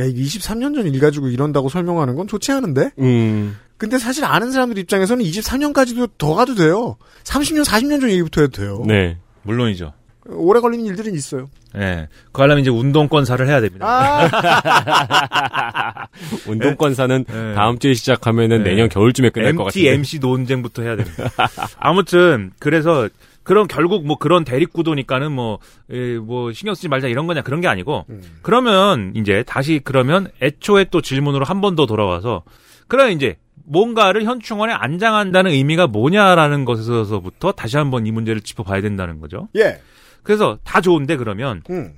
야, 이거 23년 전 일 가지고 이런다고 설명하는 건 좋지 않은데? 음. 근데 사실 아는 사람들 입장에서는 23년까지도 더 가도 돼요. 30년, 40년 전 얘기부터 해도 돼요. 네. 물론이죠. 오래 걸리는 일들은 있어요. 예. 그거 하려면 이제 운동권사를 해야 됩니다. *laughs* 운동권사는 네. 다음 주에 시작하면은 네. 내년 겨울쯤에 끝날 것 MT, 같은데. MC 논쟁부터 해야 됩니다. 아무튼 그래서 그런 결국 뭐 그런 대립 구도니까는 뭐, 에, 뭐 신경 쓰지 말자 이런 거냐 그런 게 아니고 그러면 이제 다시 그러면 애초에 또 질문으로 한 번 더 돌아와서 그럼 이제 뭔가를 현충원에 안장한다는 의미가 뭐냐라는 것에서부터 다시 한번 이 문제를 짚어봐야 된다는 거죠. 예. 그래서 다 좋은데 그러면 음.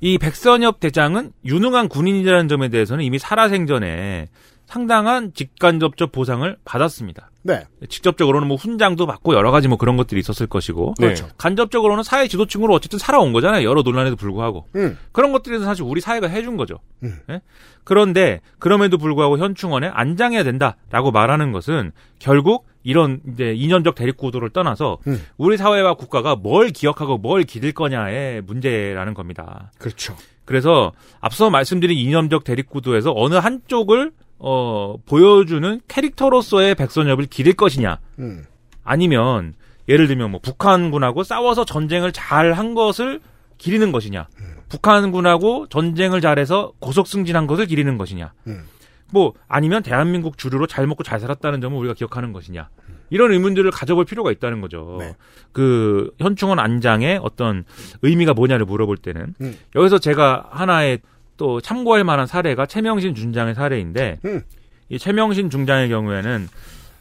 이 백선엽 대장은 유능한 군인이라는 점에 대해서는 이미 살아생전에 상당한 직간접적 보상을 받았습니다. 네. 직접적으로는 뭐 훈장도 받고 여러 가지 뭐 그런 것들이 있었을 것이고 네. 그렇죠. 간접적으로는 사회 지도층으로 어쨌든 살아온 거잖아요. 여러 논란에도 불구하고 음. 그런 것들은 사실 우리 사회가 해준 거죠. 음. 예? 그런데 그럼에도 불구하고 현충원에 안장해야 된다라고 말하는 것은 결국 이런 이제 이념적 대립 구도를 떠나서 음. 우리 사회와 국가가 뭘 기억하고 뭘 기릴 거냐의 문제라는 겁니다. 그렇죠. 그래서 앞서 말씀드린 이념적 대립 구도에서 어느 한쪽을 어 보여주는 캐릭터로서의 백선엽을 기릴 것이냐 음. 아니면 예를 들면 뭐 북한군하고 싸워서 전쟁을 잘 한 것을 기리는 것이냐 북한군하고 전쟁을 잘해서 고속 승진한 것을 기리는 것이냐 음. 뭐 아니면 대한민국 주류로 잘 먹고 잘 살았다는 점을 우리가 기억하는 것이냐 이런 의문들을 가져볼 필요가 있다는 거죠. 네. 그 현충원 안장의 어떤 의미가 뭐냐를 물어볼 때는 음. 여기서 제가 하나의 또 참고할 만한 사례가 최명신 중장의 사례인데 음. 이 최명신 중장의 경우에는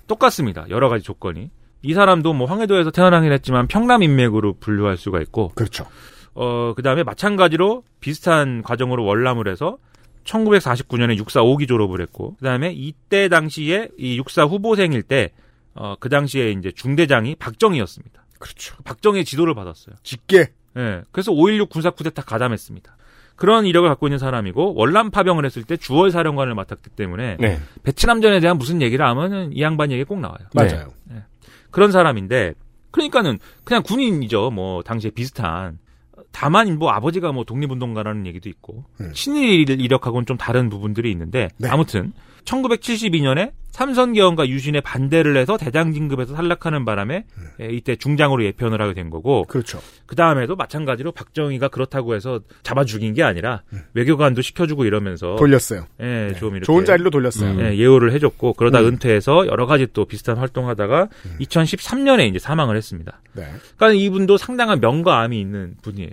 똑같습니다. 여러 가지 조건이. 이 사람도 뭐 황해도에서 태어나긴 했지만 평남 인맥으로 분류할 수가 있고 그렇죠. 어 그 다음에 마찬가지로 비슷한 과정으로 월남을 해서 1949년에 육사 5기 졸업을 했고 그다음에 이때 당시에 이 육사 후보생일 때 어, 그 당시에 이제 중대장이 박정희였습니다. 그렇죠. 박정희의 지도를 받았어요. 직계. 예. 그래서 5.16 군사 쿠데타 가담했습니다. 그런 이력을 갖고 있는 사람이고 월남 파병을 했을 때 주월 사령관을 맡았기 때문에 네. 베트남전에 대한 무슨 얘기를 하면은 이 양반 얘기 꼭 나와요. 맞아요. 그런 사람인데 그러니까는 그냥 군인이죠. 뭐 당시에 비슷한 다만 뭐 아버지가 뭐 독립운동가라는 얘기도 있고 음. 친일 이력하고는 좀 다른 부분들이 있는데 네. 아무튼 1972년에 삼선계원과 유신에 반대를 해서 대장 진급에서 탈락하는 바람에 에, 이때 중장으로 예편을 하게 된 거고 음. 그렇죠. 그 다음에도 마찬가지로 박정희가 그렇다고 해서 잡아 죽인 게 아니라 음. 외교관도 시켜주고 이러면서 돌렸어요. 예, 좀 이렇게 좋은 자리로 돌렸어요. 음. 예, 예우를 해줬고 그러다 음. 은퇴해서 여러 가지 또 비슷한 활동하다가 2013년에 이제 사망을 했습니다. 네. 그러니까 이분도 상당한 명과 암이 있는 분이에요.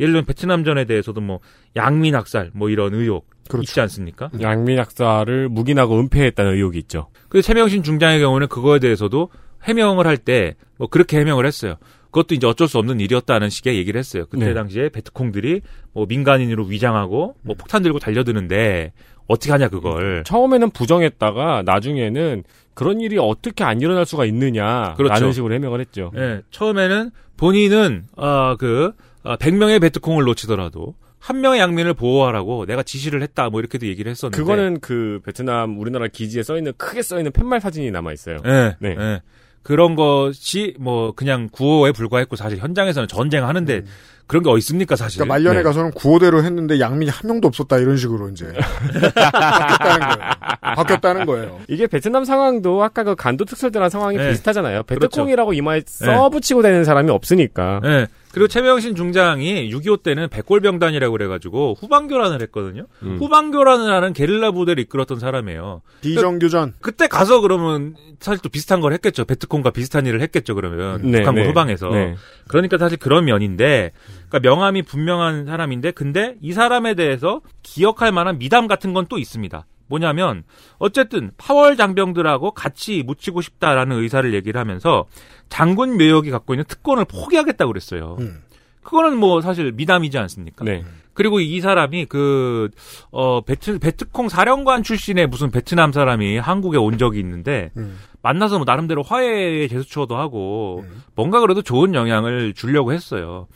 음. 예를 들면 베트남전에 대해서도 뭐 양민 학살 뭐 이런 의혹 그렇죠. 있지 않습니까? 양민 학살을 묵인하고 은폐했다는 의혹이 있죠. 그 최명신 중장의 경우는 그거에 대해서도 해명을 할 때 뭐 그렇게 해명을 했어요. 그것도 이제 어쩔 수 없는 일이었다는 식의 얘기를 했어요. 그때 네. 당시에 베트콩들이 뭐 민간인으로 위장하고 뭐 폭탄 들고 달려드는데 어떻게 하냐 그걸. 처음에는 부정했다가 나중에는 그런 일이 어떻게 안 일어날 수가 있느냐 그렇죠. 라는 식으로 해명을 했죠. 예, 처음에는 본인은 아그 100명의 베트콩을 놓치더라도 한 명의 양민을 보호하라고 내가 지시를 했다 뭐 이렇게도 얘기를 했었는데 그거는 그 베트남 우리나라 기지에 써 있는 크게 써 있는 팻말 사진이 남아 있어요. 예, 네. 예. 그런 것이 뭐 그냥 구호에 불과했고 사실 현장에서는 전쟁하는데 그런 게 어디 있습니까 사실. 그러니까 말년에 네. 가서는 구호대로 했는데 양민이 한 명도 없었다 이런 식으로 이제 *laughs* 바뀌었다는 거예요. 바뀌었다는 거예요. 이게 베트남 상황도 아까 그 간도 특설들한 상황이 네. 비슷하잖아요. 그렇죠. 베트콩이라고 이마에 써붙이고 다니는 사람이 없으니까. 네. 그리고 최명신 중장이 6.25 때는 백골병단이라고 그래가지고 후방교란을 했거든요. 음. 후방교란을 하는 게릴라 부대를 이끌었던 사람이에요. 비정규전. 그 때 가서 그러면 사실 또 비슷한 걸 했겠죠. 베트콩과 비슷한 일을 했겠죠. 그러면 네, 북한군 네. 후방에서. 네. 그러니까 사실 그런 면인데, 그러니까 명함이 분명한 사람인데, 근데 이 사람에 대해서 기억할 만한 미담 같은 건 또 있습니다. 뭐냐면 어쨌든 파월 장병들하고 같이 묻히고 싶다라는 의사를 얘기를 하면서 장군 묘역이 갖고 있는 특권을 포기하겠다고 그랬어요. 음. 그거는 뭐 사실 미담이지 않습니까? 네. 그리고 이 사람이 그, 어, 베트, 베트콩 사령관 출신의 무슨 베트남 사람이 한국에 온 적이 있는데, 음. 만나서 뭐 나름대로 화해의 제스처도 하고, 뭔가 그래도 좋은 영향을 주려고 했어요.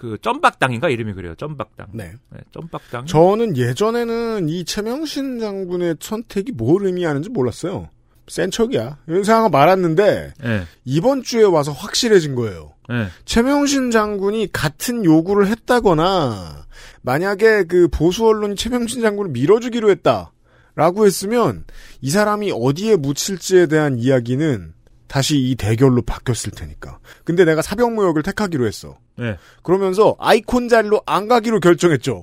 그, 점박당인가? 이름이 그래요. 점박당. 네. 점박당. 저는 예전에는 이 최명신 장군의 선택이 뭘 의미하는지 몰랐어요. 센 척이야. 이런 생각을 말았는데 예, 이번 주에 와서 확실해진 거예요. 예. 최명신 장군이 같은 요구를 했다거나 만약에 그 보수 언론이 최명신 장군을 밀어주기로 했다라고 했으면 이 사람이 어디에 묻힐지에 대한 이야기는 다시 이 대결로 바뀌었을 테니까. 근데 내가 사병무역을 택하기로 했어. 예. 그러면서 아이콘 자리로 안 가기로 결정했죠.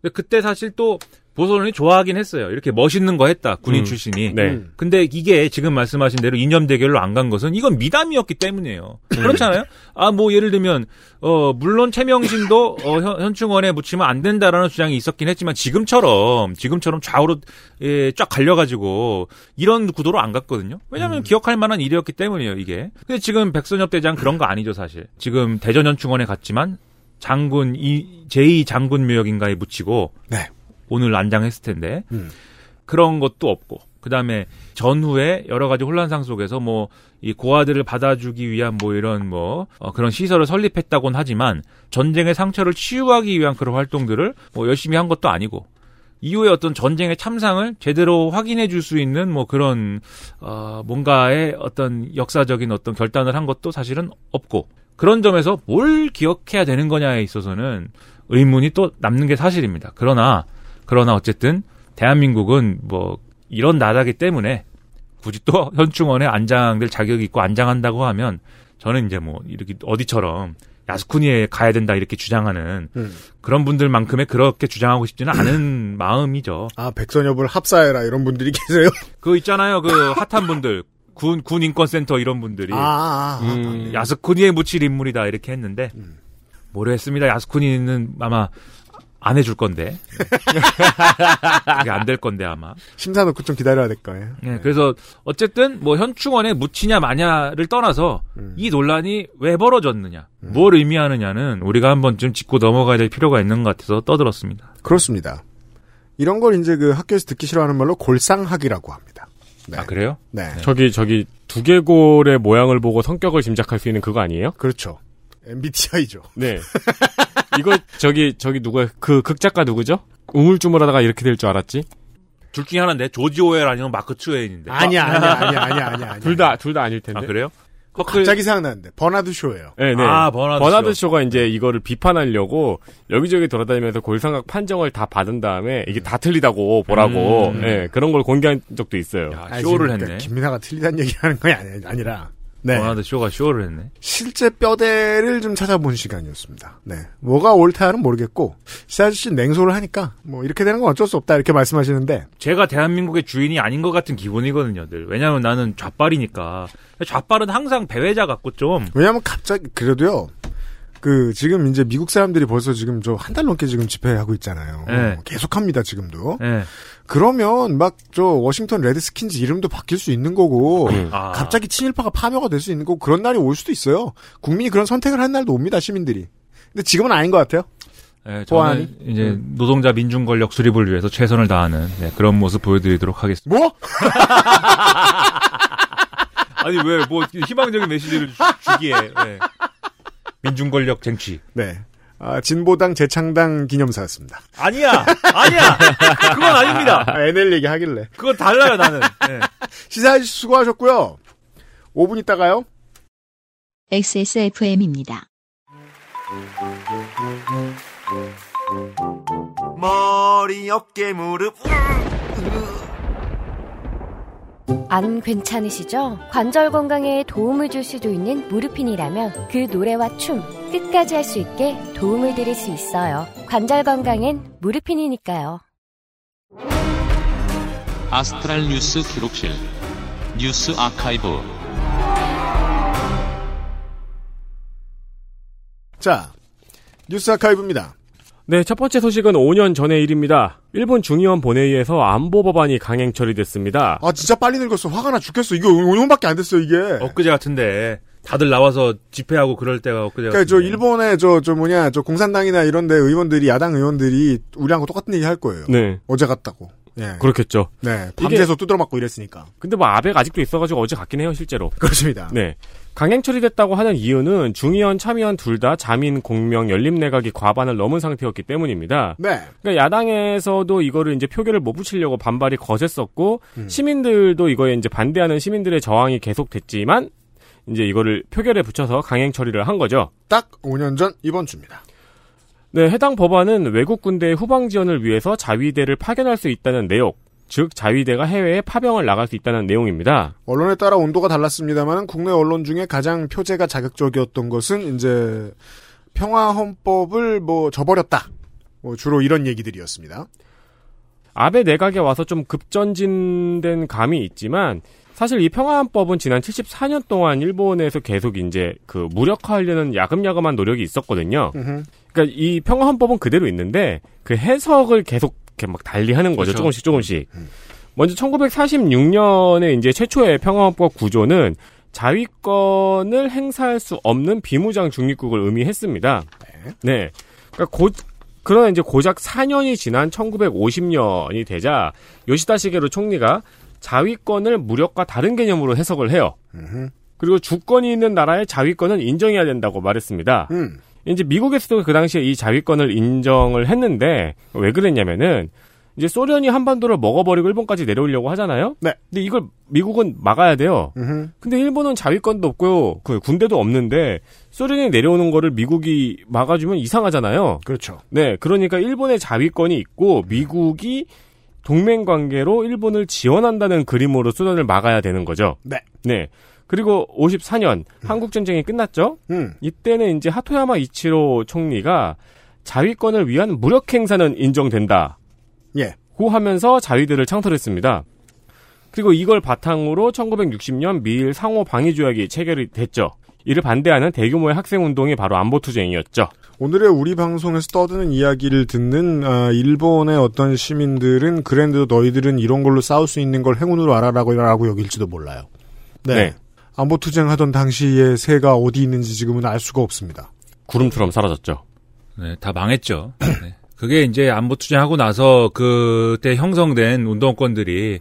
근데 그때 사실 또 보선이 좋아하긴 했어요. 이렇게 멋있는 거 했다. 군인 음. 출신이. 네. 음. 근데 이게 지금 말씀하신 대로 이념 대결로 안 간 것은 이건 미담이었기 때문이에요. 그렇잖아요. 아 뭐 예를 들면 어 물론 최명신도 어, 현, 현충원에 묻히면 안 된다라는 주장이 있었긴 했지만 지금처럼 지금처럼 좌우로 예, 쫙 갈려가지고 이런 구도로 안 갔거든요. 왜냐하면 기억할 만한 일이었기 때문이에요. 이게. 근데 지금 백선엽 대장 그런 거 아니죠 사실. 지금 대전 현충원에 갔지만 장군 이 제2 장군 묘역인가에 묻히고 네. 오늘 안장했을 텐데 음. 그런 것도 없고 그다음에 전후에 여러 가지 혼란상 속에서 뭐 이 고아들을 받아주기 위한 뭐 이런 뭐 어, 그런 시설을 설립했다곤 하지만 전쟁의 상처를 치유하기 위한 그런 활동들을 뭐 열심히 한 것도 아니고 이후에 어떤 전쟁의 참상을 제대로 확인해 줄 수 있는 뭐 그런 어 뭔가의 어떤 역사적인 어떤 결단을 한 것도 사실은 없고 그런 점에서 뭘 기억해야 되는 거냐에 있어서는 의문이 또 남는 게 사실입니다. 그러나 그러나 어쨌든 대한민국은 뭐 이런 나라기 때문에 굳이 또 *laughs* 현충원에 안장될 자격이 있고 안장한다고 하면 저는 이제 뭐 이렇게 어디처럼 야스쿠니에 가야 된다 이렇게 주장하는 음. 그런 분들만큼의 그렇게 주장하고 싶지는 않은 마음이죠. 아 백선엽을 합사해라 이런 분들이 *laughs* 계세요. 그 있잖아요. 그 핫한 분들. 군, 군 인권센터 이런 분들이. 아, 아, 아, 음, 야스쿠니에 묻힐 인물이다 이렇게 했는데 음. 모르겠습니다. 야스쿠니는 아마 안 해줄 건데 그게 안 될 건데 아마. 심사 놓고 좀 기다려야 될 거예요. 예, 그래서 어쨌든 뭐 현충원에 묻히냐 마냐를 떠나서 음. 이 논란이 왜 벌어졌느냐, 뭘 의미하느냐는 우리가 한번 좀 짚고 넘어가야 될 필요가 있는 것 같아서 떠들었습니다. 그렇습니다. 이런 걸 이제 그 학교에서 듣기 싫어하는 말로 골상학이라고 합니다. 네. 아 그래요? 네. 저기 저기 두개골의 모양을 보고 성격을 짐작할 수 있는 그거 아니에요? 그렇죠. MBTI죠. 네. *laughs* 이거 저기 저기 누가 그 극작가 누구죠? 우물쭈물하다가 이렇게 될 줄 알았지? 둘 중에 하나인데 조지 오웰 아니면 마크 트웨인인데. 아니야, 아니야, 아니야, 아니야, 아니야. 둘 다 둘 다 아닐 텐데. 아 그래요? 갑자기 생각나는데 버나드 쇼예요. 네, 네. 아, 버나드 쇼. 쇼가 이제 이거를 비판하려고 여기저기 돌아다니면서 골상학 판정을 다 받은 다음에 이게 다 틀리다고 보라고 음. 예, 그런 걸 공개한 적도 있어요. 야, 아니, 쇼를 지금 했네. 김민아가 틀리다는 얘기하는 건 아니, 아니라. 네. 버나드 쇼가 쇼를 했네. 실제 뼈대를 좀 찾아본 시간이었습니다. 네. 뭐가 옳다는 모르겠고, 시 아저씨 냉소를 하니까, 뭐, 이렇게 되는 건 어쩔 수 없다, 이렇게 말씀하시는데, 제가 대한민국의 주인이 아닌 것 같은 기분이거든요, 늘. 왜냐면 나는 좌빨이니까. 좌빨은 항상 배회자 같고 좀. 왜냐면 갑자기, 그래도요, 그, 지금 이제 미국 사람들이 벌써 지금 저 한 달 넘게 지금 집회하고 있잖아요. 네. 계속 합니다, 지금도. 예. 그러면 막 저 워싱턴 레드스킨즈 이름도 바뀔 수 있는 거고, 아. 갑자기 친일파가 파묘가 될 수 있는 거고, 그런 날이 올 수도 있어요. 국민이 그런 선택을 한 날도 옵니다, 시민들이. 근데 지금은 아닌 것 같아요. 예, 보안이? 저는 이제 노동자 민중 권력 수립을 위해서 최선을 다하는 네, 그런 모습 보여드리도록 하겠습니다. 뭐? *laughs* 아니 왜 뭐 희망적인 메시지를 주, 주기에 예. 민중 권력 쟁취. 네. 아, 진보당 재창당 기념사였습니다. 아니야, 아니야, 그건 아닙니다. 아, NL 얘기 하길래. 그건 달라요 나는. 네. 시사 수고하셨고요. 5분 있다가요. XSFM입니다. 머리 어깨 무릎. 안 괜찮으시죠? 관절 건강에 도움을 줄 수도 있는 무르핀이라면 그 노래와 춤 끝까지 할 수 있게 도움을 드릴 수 있어요. 관절 건강엔 무르핀이니까요. 아스트랄 뉴스 기록실 뉴스 아카이브 자, 뉴스 아카이브입니다. 네, 첫 번째 소식은 5년 전의 일입니다. 일본 중의원 본회의에서 안보 법안이 강행 처리됐습니다. 아, 진짜 빨리 늙었어. 화가 나 죽겠어. 이거 5년밖에 안 됐어, 이게. 엊그제 같은데 다들 나와서 집회하고 그럴 때가 엊그제 그러니까 저 같은데. 일본의 저, 저 뭐냐, 저 공산당이나 이런 데 의원들이, 야당 의원들이 우리랑 똑같은 얘기 할 거예요. 네. 어제 갔다고. 예. 그렇겠죠. 네. 밤새서 두드려 맞고 이랬으니까. 근데 뭐 아베가 아직도 있어가지고 어제 갔긴 해요, 실제로. *laughs* 그렇습니다. 네. 강행 처리됐다고 하는 이유는 중의원, 참의원 둘 다 자민, 공명, 연립 내각이 과반을 넘은 상태였기 때문입니다. 네. 그러니까 야당에서도 이거를 이제 표결을 못 붙이려고 반발이 거셌었고 음. 시민들도 이거에 이제 반대하는 시민들의 저항이 계속됐지만 이제 이거를 표결에 붙여서 강행 처리를 한 거죠. 딱 5년 전 이번 주입니다. 네, 해당 법안은 외국 군대의 후방 지원을 위해서 자위대를 파견할 수 있다는 내용, 즉 자위대가 해외에 파병을 나갈 수 있다는 내용입니다. 언론에 따라 온도가 달랐습니다만 국내 언론 중에 가장 표제가 자극적이었던 것은 이제 평화 헌법을 뭐 저버렸다. 뭐 주로 이런 얘기들이었습니다. 아베 내각에 와서 좀 급전진된 감이 있지만 사실 이 평화헌법은 지난 74년 동안 일본에서 계속 이제 그 무력화하려는 야금야금한 노력이 있었거든요. 그러니까 이 평화헌법은 그대로 있는데 그 해석을 계속 이렇게 막 달리하는 거죠. 그렇죠. 조금씩 조금씩. 먼저 1946년에 이제 최초의 평화헌법 구조는 자위권을 행사할 수 없는 비무장 중립국을 의미했습니다. 네. 그러니까 고, 그러나 이제 고작 4년이 지난 1950년이 되자 요시다 시게루 총리가 자위권을 무력과 다른 개념으로 해석을 해요. 그리고 주권이 있는 나라의 자위권은 인정해야 된다고 말했습니다. 음. 이제 미국에서도 그 당시에 이 자위권을 인정을 했는데 왜 그랬냐면은 이제 소련이 한반도를 먹어버리고 일본까지 내려오려고 하잖아요. 네. 근데 이걸 미국은 막아야 돼요. 음흠. 근데 일본은 자위권도 없고요. 그 군대도 없는데 소련이 내려오는 거를 미국이 막아주면 이상하잖아요. 그렇죠. 네, 그러니까 일본의 자위권이 있고 미국이 동맹 관계로 일본을 지원한다는 그림으로 소련을 막아야 되는 거죠. 네. 네. 그리고 54년 한국 전쟁이 끝났죠. 음. 이때는 이제 하토야마 이치로 총리가 자위권을 위한 무력 행사는 인정된다. 예. 고 하면서 자위들을 창설했습니다. 그리고 이걸 바탕으로 1960년 미일 상호 방위 조약이 체결이 됐죠. 이를 반대하는 대규모의 학생 운동이 바로 안보 투쟁이었죠. 오늘의 우리 방송에서 떠드는 이야기를 듣는 아, 일본의 어떤 시민들은 그랜드 너희들은 이런 걸로 싸울 수 있는 걸 행운으로 알아라고 라고 여길지도 몰라요. 네. 네. 안보 투쟁하던 당시의 새가 어디 있는지 지금은 알 수가 없습니다. 구름처럼 사라졌죠. 네, 다 망했죠. 네. 그게 이제 안보 투쟁하고 나서 그때 형성된 운동권들이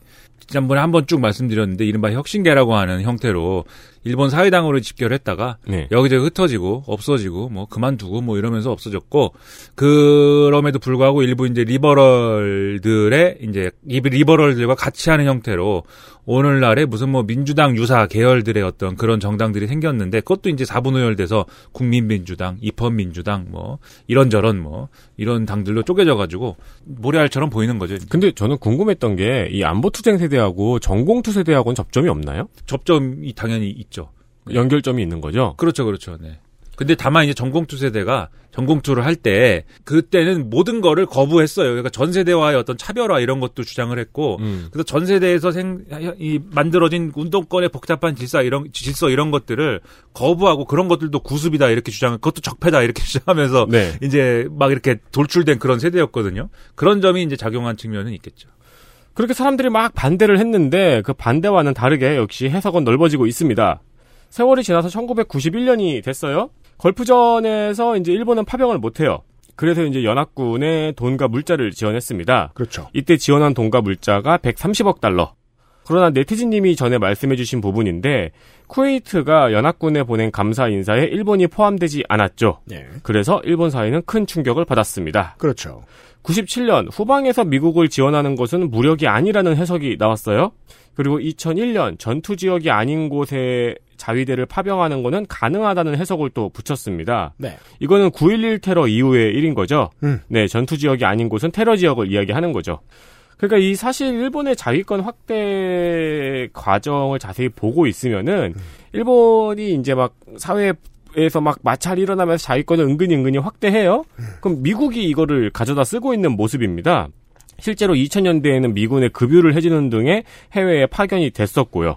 지난번에 한 번 쭉 말씀드렸는데 이른바 혁신계라고 하는 형태로 일본 사회당으로 집결했다가 네. 여기저기 흩어지고 없어지고 뭐 그만두고 뭐 이러면서 없어졌고 그럼에도 불구하고 일부 이제 리버럴들의 이제 이 리버럴들과 같이 하는 형태로 오늘날에 무슨 뭐 민주당 유사 계열들의 어떤 그런 정당들이 생겼는데 그것도 이제 사분오열돼서 국민민주당, 입헌민주당 뭐 이런저런 뭐 이런 당들로 쪼개져 가지고 모래알처럼 보이는 거죠. 근데 저는 궁금했던 게 이 안보 투쟁 세대 하고 전공투 세대하고는 접점이 없나요? 접점이 당연히 있죠. 연결점이 있는 거죠. 그렇죠, 그렇죠. 네. 근데 다만 이제 전공투 세대가 전공투를 할 때 그때는 모든 거를 거부했어요. 그러니까 전 세대와의 어떤 차별화 이런 것도 주장을 했고 음. 그래서 전 세대에서 생, 이 만들어진 운동권의 복잡한 질서 이런 질서 이런 것들을 거부하고 그런 것들도 구습이다 이렇게 주장, 그것도 적폐다 이렇게 *laughs* 주장하면서 네. 이제 막 이렇게 돌출된 그런 세대였거든요. 그런 점이 이제 작용한 측면은 있겠죠. 그렇게 사람들이 막 반대를 했는데 그 반대와는 다르게 역시 해석은 넓어지고 있습니다. 세월이 지나서 1991년이 됐어요. 걸프전에서 이제 일본은 파병을 못해요. 그래서 이제 연합군에 돈과 물자를 지원했습니다. 그렇죠. 이때 지원한 돈과 물자가 130억 달러. 그러나 네티즌님이 전에 말씀해주신 부분인데 쿠웨이트가 연합군에 보낸 감사 인사에 일본이 포함되지 않았죠. 예. 그래서 일본 사회는 큰 충격을 받았습니다. 그렇죠. 97년 후방에서 미국을 지원하는 것은 무력이 아니라는 해석이 나왔어요. 그리고 2001년 전투 지역이 아닌 곳에 자위대를 파병하는 거는 가능하다는 해석을 또 붙였습니다. 네. 이거는 9.11 테러 이후의 일인 거죠. 음. 네, 전투 지역이 아닌 곳은 테러 지역을 이야기하는 거죠. 그러니까 이 사실 일본의 자위권 확대 과정을 자세히 보고 있으면은 일본이 이제 막 사회 에서 막 마찰이 일어나면서 자위권을 은근히 은근히 확대해요. 그럼 미국이 이거를 가져다 쓰고 있는 모습입니다. 실제로 2000년대에는 미군의 급유를 해주는 등의 해외에 파견이 됐었고요.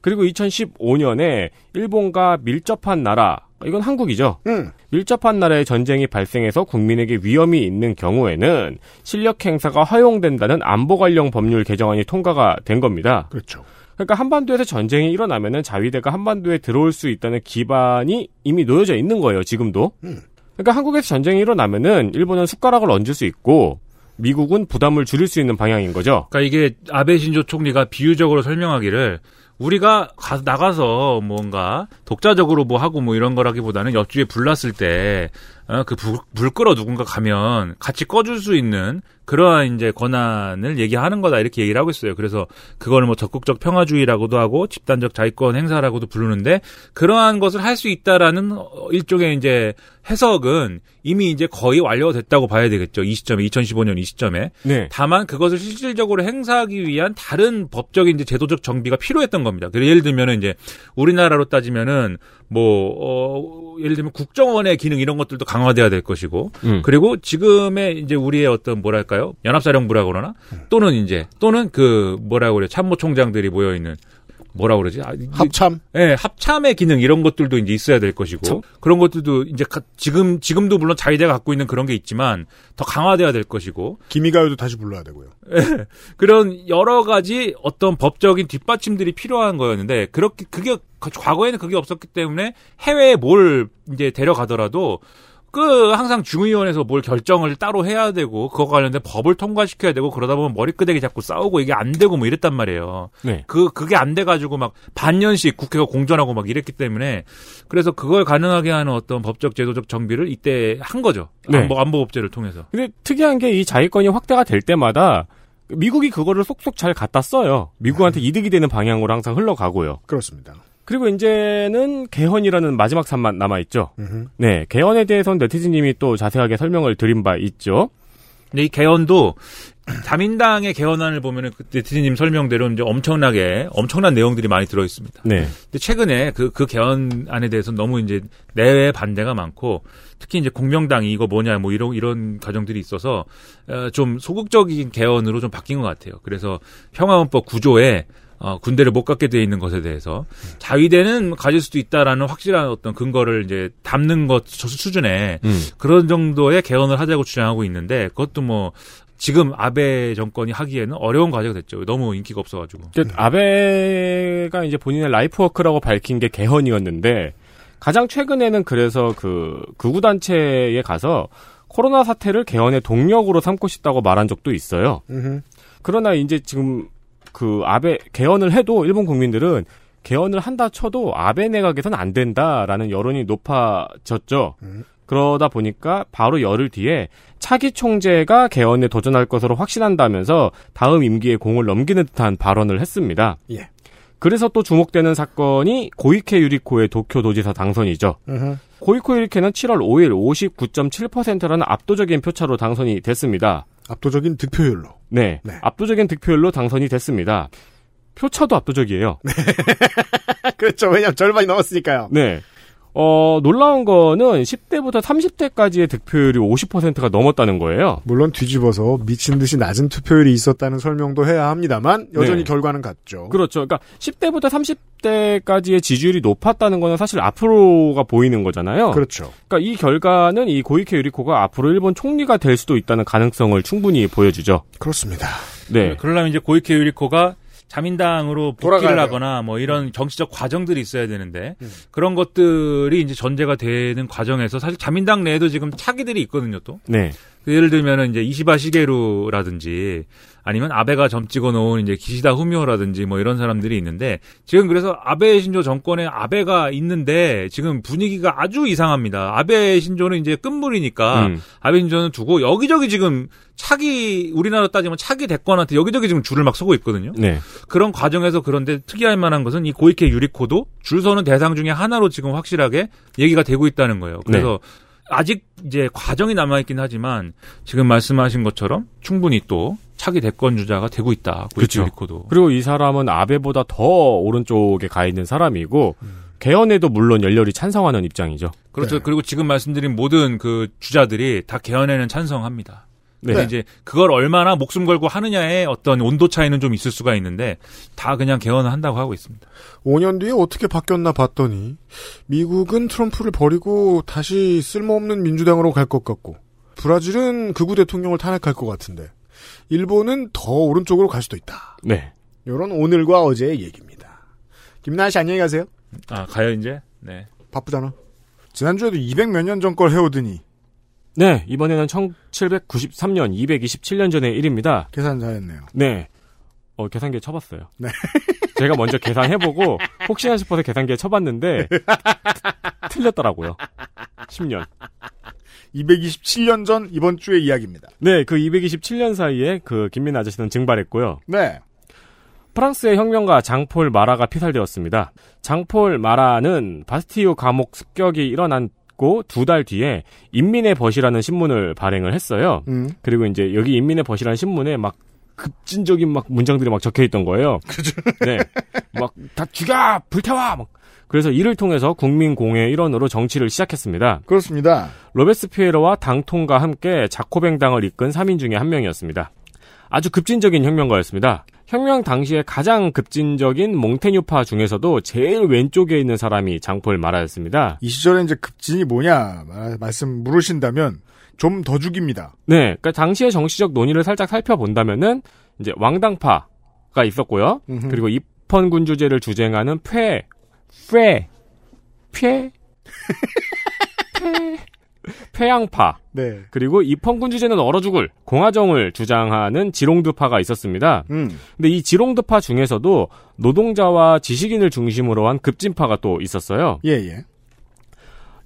그리고 2015년에 일본과 밀접한 나라, 이건 한국이죠. 음. 밀접한 나라의 전쟁이 발생해서 국민에게 위험이 있는 경우에는 실력 행사가 허용된다는 안보 관련 법률 개정안이 통과가 된 겁니다. 그렇죠. 그러니까 한반도에서 전쟁이 일어나면은 자위대가 한반도에 들어올 수 있다는 기반이 이미 놓여져 있는 거예요, 지금도. 음. 그러니까 한국에서 전쟁이 일어나면은 일본은 숟가락을 얹을 수 있고 미국은 부담을 줄일 수 있는 방향인 거죠. 그러니까 이게 아베 신조 총리가 비유적으로 설명하기를 우리가 가, 나가서 뭔가 독자적으로 뭐 하고 뭐 이런 거라기보다는 옆집에 불 났을 때, 어, 그 불, 불 끌어 누군가 가면 같이 꺼줄 수 있는 그러한 이제 권한을 얘기하는 거다 이렇게 얘기를 하고 있어요. 그래서 그거를 뭐 적극적 평화주의라고도 하고 집단적 자위권 행사라고도 부르는데 그러한 것을 할 수 있다라는 어, 일종의 이제 해석은 이미 이제 거의 완료됐다고 봐야 되겠죠. 이 시점에 2015년 이 시점에. 네. 다만 그것을 실질적으로 행사하기 위한 다른 법적인 이제 제도적 정비가 필요했던 겁니다. 그래서 예를 들면은 이제 우리나라로 따지면은 뭐 어, 예를 들면 국정원의 기능 이런 것들도 강화돼야 될 것이고 음. 그리고 지금의 이제 우리의 어떤 뭐랄까요 연합사령부라 그러나 또는 이제 또는 그 뭐라고 그래 참모총장들이 모여 있는 뭐라 그러지? 아, 합참. 예, 합참의 기능 이런 것들도 이제 있어야 될 것이고 그런 것들도 이제 가- 지금 지금도 물론 자위대가 갖고 있는 그런 게 있지만 더 강화돼야 될 것이고 기미가요도 다시 불러야 되고요. 예, 그런 여러 가지 어떤 법적인 뒷받침들이 필요한 거였는데 그렇게 그게 과거에는 그게 없었기 때문에 해외에 뭘 이제 데려가더라도 그 항상 중의원에서 뭘 결정을 따로 해야 되고 그거 관련된 법을 통과시켜야 되고 그러다 보면 머리끄댕이 잡고 싸우고 이게 안 되고 뭐 이랬단 말이에요. 네. 그 그게 안 돼 가지고 막 반년씩 국회가 공전하고 막 이랬기 때문에 그래서 그걸 가능하게 하는 어떤 법적 제도적 정비를 이때 한 거죠. 네. 안보 안보 법제를 통해서. 근데 특이한 게 이 자위권이 확대가 될 때마다 미국이 그거를 속속 잘 갖다 써요. 미국한테 이득이 되는 방향으로 항상 흘러가고요. 그렇습니다. 그리고 이제는 개헌이라는 마지막 산만 남아있죠. 네, 개헌에 대해서는 네티즌님이 또 자세하게 설명을 드린 바 있죠. 근데 이 개헌도 자민당의 개헌안을 보면은 그 네티즌님 설명대로 이제 엄청나게 엄청난 내용들이 많이 들어 있습니다. 네. 근데 최근에 그, 그 개헌안에 대해서 너무 이제 내외 반대가 많고 특히 이제 공명당이 이거 뭐냐 뭐 이런 이런 과정들이 있어서 어, 좀 소극적인 개헌으로 좀 바뀐 것 같아요. 그래서 평화헌법 구조에 어, 군대를 못 갖게 돼 있는 것에 대해서 자위대는 가질 수도 있다라는 확실한 어떤 근거를 이제 담는 것 수준의 음. 그런 정도의 개헌을 하자고 주장하고 있는데 그것도 뭐 지금 아베 정권이 하기에는 어려운 과제가 됐죠. 너무 인기가 없어가지고. 그 아베가 이제 본인의 lifework라고 밝힌 게 개헌이었는데 가장 최근에는 그래서 그 극우단체에 가서 코로나 사태를 개헌의 동력으로 삼고 싶다고 말한 적도 있어요. 음흠. 그러나 이제 지금 그 아베 개헌을 해도 일본 국민들은 개헌을 한다 쳐도 아베 내각에서는 안 된다라는 여론이 높아졌죠. 그러다 보니까 바로 열흘 뒤에 차기 총재가 개헌에 도전할 것으로 확신한다면서 다음 임기에 공을 넘기는 듯한 발언을 했습니다. 예. 그래서 또 주목되는 사건이 고이케 유리코의 도쿄 도지사 당선이죠. 음흠. 고이코 유리케는 7월 5일 59.7%라는 압도적인 표차로 당선이 됐습니다. 압도적인 득표율로. 네, 압도적인 득표율로 당선이 됐습니다. 표차도 압도적이에요. *laughs* 그렇죠. 왜냐면 절반이 넘었으니까요. 네. 어, 놀라운 거는 10대부터 30대까지의 득표율이 50%가 넘었다는 거예요. 물론 뒤집어서 미친 듯이 낮은 투표율이 있었다는 설명도 해야 합니다만 여전히 네. 결과는 같죠. 그렇죠. 그러니까 10대부터 30대까지의 지지율이 높았다는 거는 사실 앞으로가 보이는 거잖아요. 그렇죠. 그러니까 이 결과는 이 고이케 유리코가 앞으로 일본 총리가 될 수도 있다는 가능성을 충분히 보여주죠. 그렇습니다. 네. 그러려면 이제 고이케 유리코가 자민당으로 복귀를 하거나 뭐 이런 정치적 과정들이 있어야 되는데 그런 것들이 이제 전제가 되는 과정에서 사실 자민당 내에도 지금 차기들이 있거든요 또. 네. 그 예를 들면은 이제 이시바 시게루라든지 아니면 아베가 점 찍어 놓은 이제 기시다 후미오라든지 뭐 이런 사람들이 있는데 지금 그래서 아베 신조 정권에 아베가 있는데 지금 분위기가 아주 이상합니다. 아베 신조는 이제 끝물이니까 음. 아베 신조는 두고 여기저기 지금 차기 우리나라 따지면 차기 대권한테 여기저기 지금 줄을 막 서고 있거든요. 네. 그런 과정에서 그런데 특이할 만한 것은 이 고이케 유리코도 줄 서는 대상 중에 하나로 지금 확실하게 얘기가 되고 있다는 거예요. 그래서 아직 이제 과정이 남아있긴 하지만 지금 말씀하신 것처럼 충분히 또 차기 대권 주자가 되고 있다. 그렇죠. 그리고 이 사람은 아베보다 더 오른쪽에 가 있는 사람이고 개헌에도 물론 열렬히 찬성하는 입장이죠. 그렇죠. 그리고 지금 말씀드린 모든 그 주자들이 다 개헌에는 찬성합니다. 네. 근데 이제 그걸 얼마나 목숨 걸고 하느냐의 어떤 온도 차이는 좀 있을 수가 있는데 다 그냥 개헌을 한다고 하고 있습니다. 5년 뒤에 어떻게 바뀌었나 봤더니 미국은 트럼프를 버리고 다시 쓸모없는 민주당으로 갈 것 같고 브라질은 극우 대통령을 탄핵할 것 같은데 일본은 더 오른쪽으로 갈 수도 있다. 네. 이런 오늘과 어제의 얘기입니다. 김나희 씨 안녕히 가세요. 아 가요 이제? 네. 바쁘잖아. 지난주에도 200 몇 년 전 걸 해오더니 네, 이번에는 1793년 227년 전의 일입니다. 계산 잘했네요. 네. 어, 계산기에 쳐봤어요. 네. *laughs* 제가 먼저 계산해보고, 혹시나 싶어서 계산기에 쳐봤는데, *laughs* 틀렸더라고요. 10년. 227년 전 이번 주의 이야기입니다. 네, 그 227년 사이에 그 김민 아저씨는 증발했고요. 네. 프랑스의 혁명가 장폴 마라가 피살되었습니다. 장폴 마라는 바스티유 감옥 습격이 일어났고 두 달 뒤에 인민의 벗이라는 신문을 발행을 했어요. 음. 그리고 이제 여기 인민의 벗이라는 신문에 막 급진적인 막 문장들이 막 적혀 있던 거예요. 네. *laughs* 막 다 죽여! 불태워! 막. 그래서 이를 통해서 국민 공회 일원으로 정치를 시작했습니다. 그렇습니다. 로베스피에로와 당통과 함께 자코뱅당을 이끈 3인 중에 한 명이었습니다. 아주 급진적인 혁명가였습니다. 혁명 당시에 가장 급진적인 몽테뉴파 중에서도 제일 왼쪽에 있는 사람이 장폴 마라였습니다. 이 시절에 이제 급진이 뭐냐 말- 말씀 물으신다면 좀 더 죽입니다. 네, 그러니까 당시의 정치적 논의를 살짝 살펴본다면은 이제 왕당파가 있었고요. 음흠. 그리고 입헌 군주제를 주쟁하는 폐, 폐, 폐, 폐, 폐양파. 네. 그리고 입헌 군 주제는 얼어 죽을 공화정을 주장하는 지롱드파가 있었습니다. 음. 근데 이 지롱드파 중에서도 노동자와 지식인을 중심으로 한 급진파가 또 있었어요. 예, 예.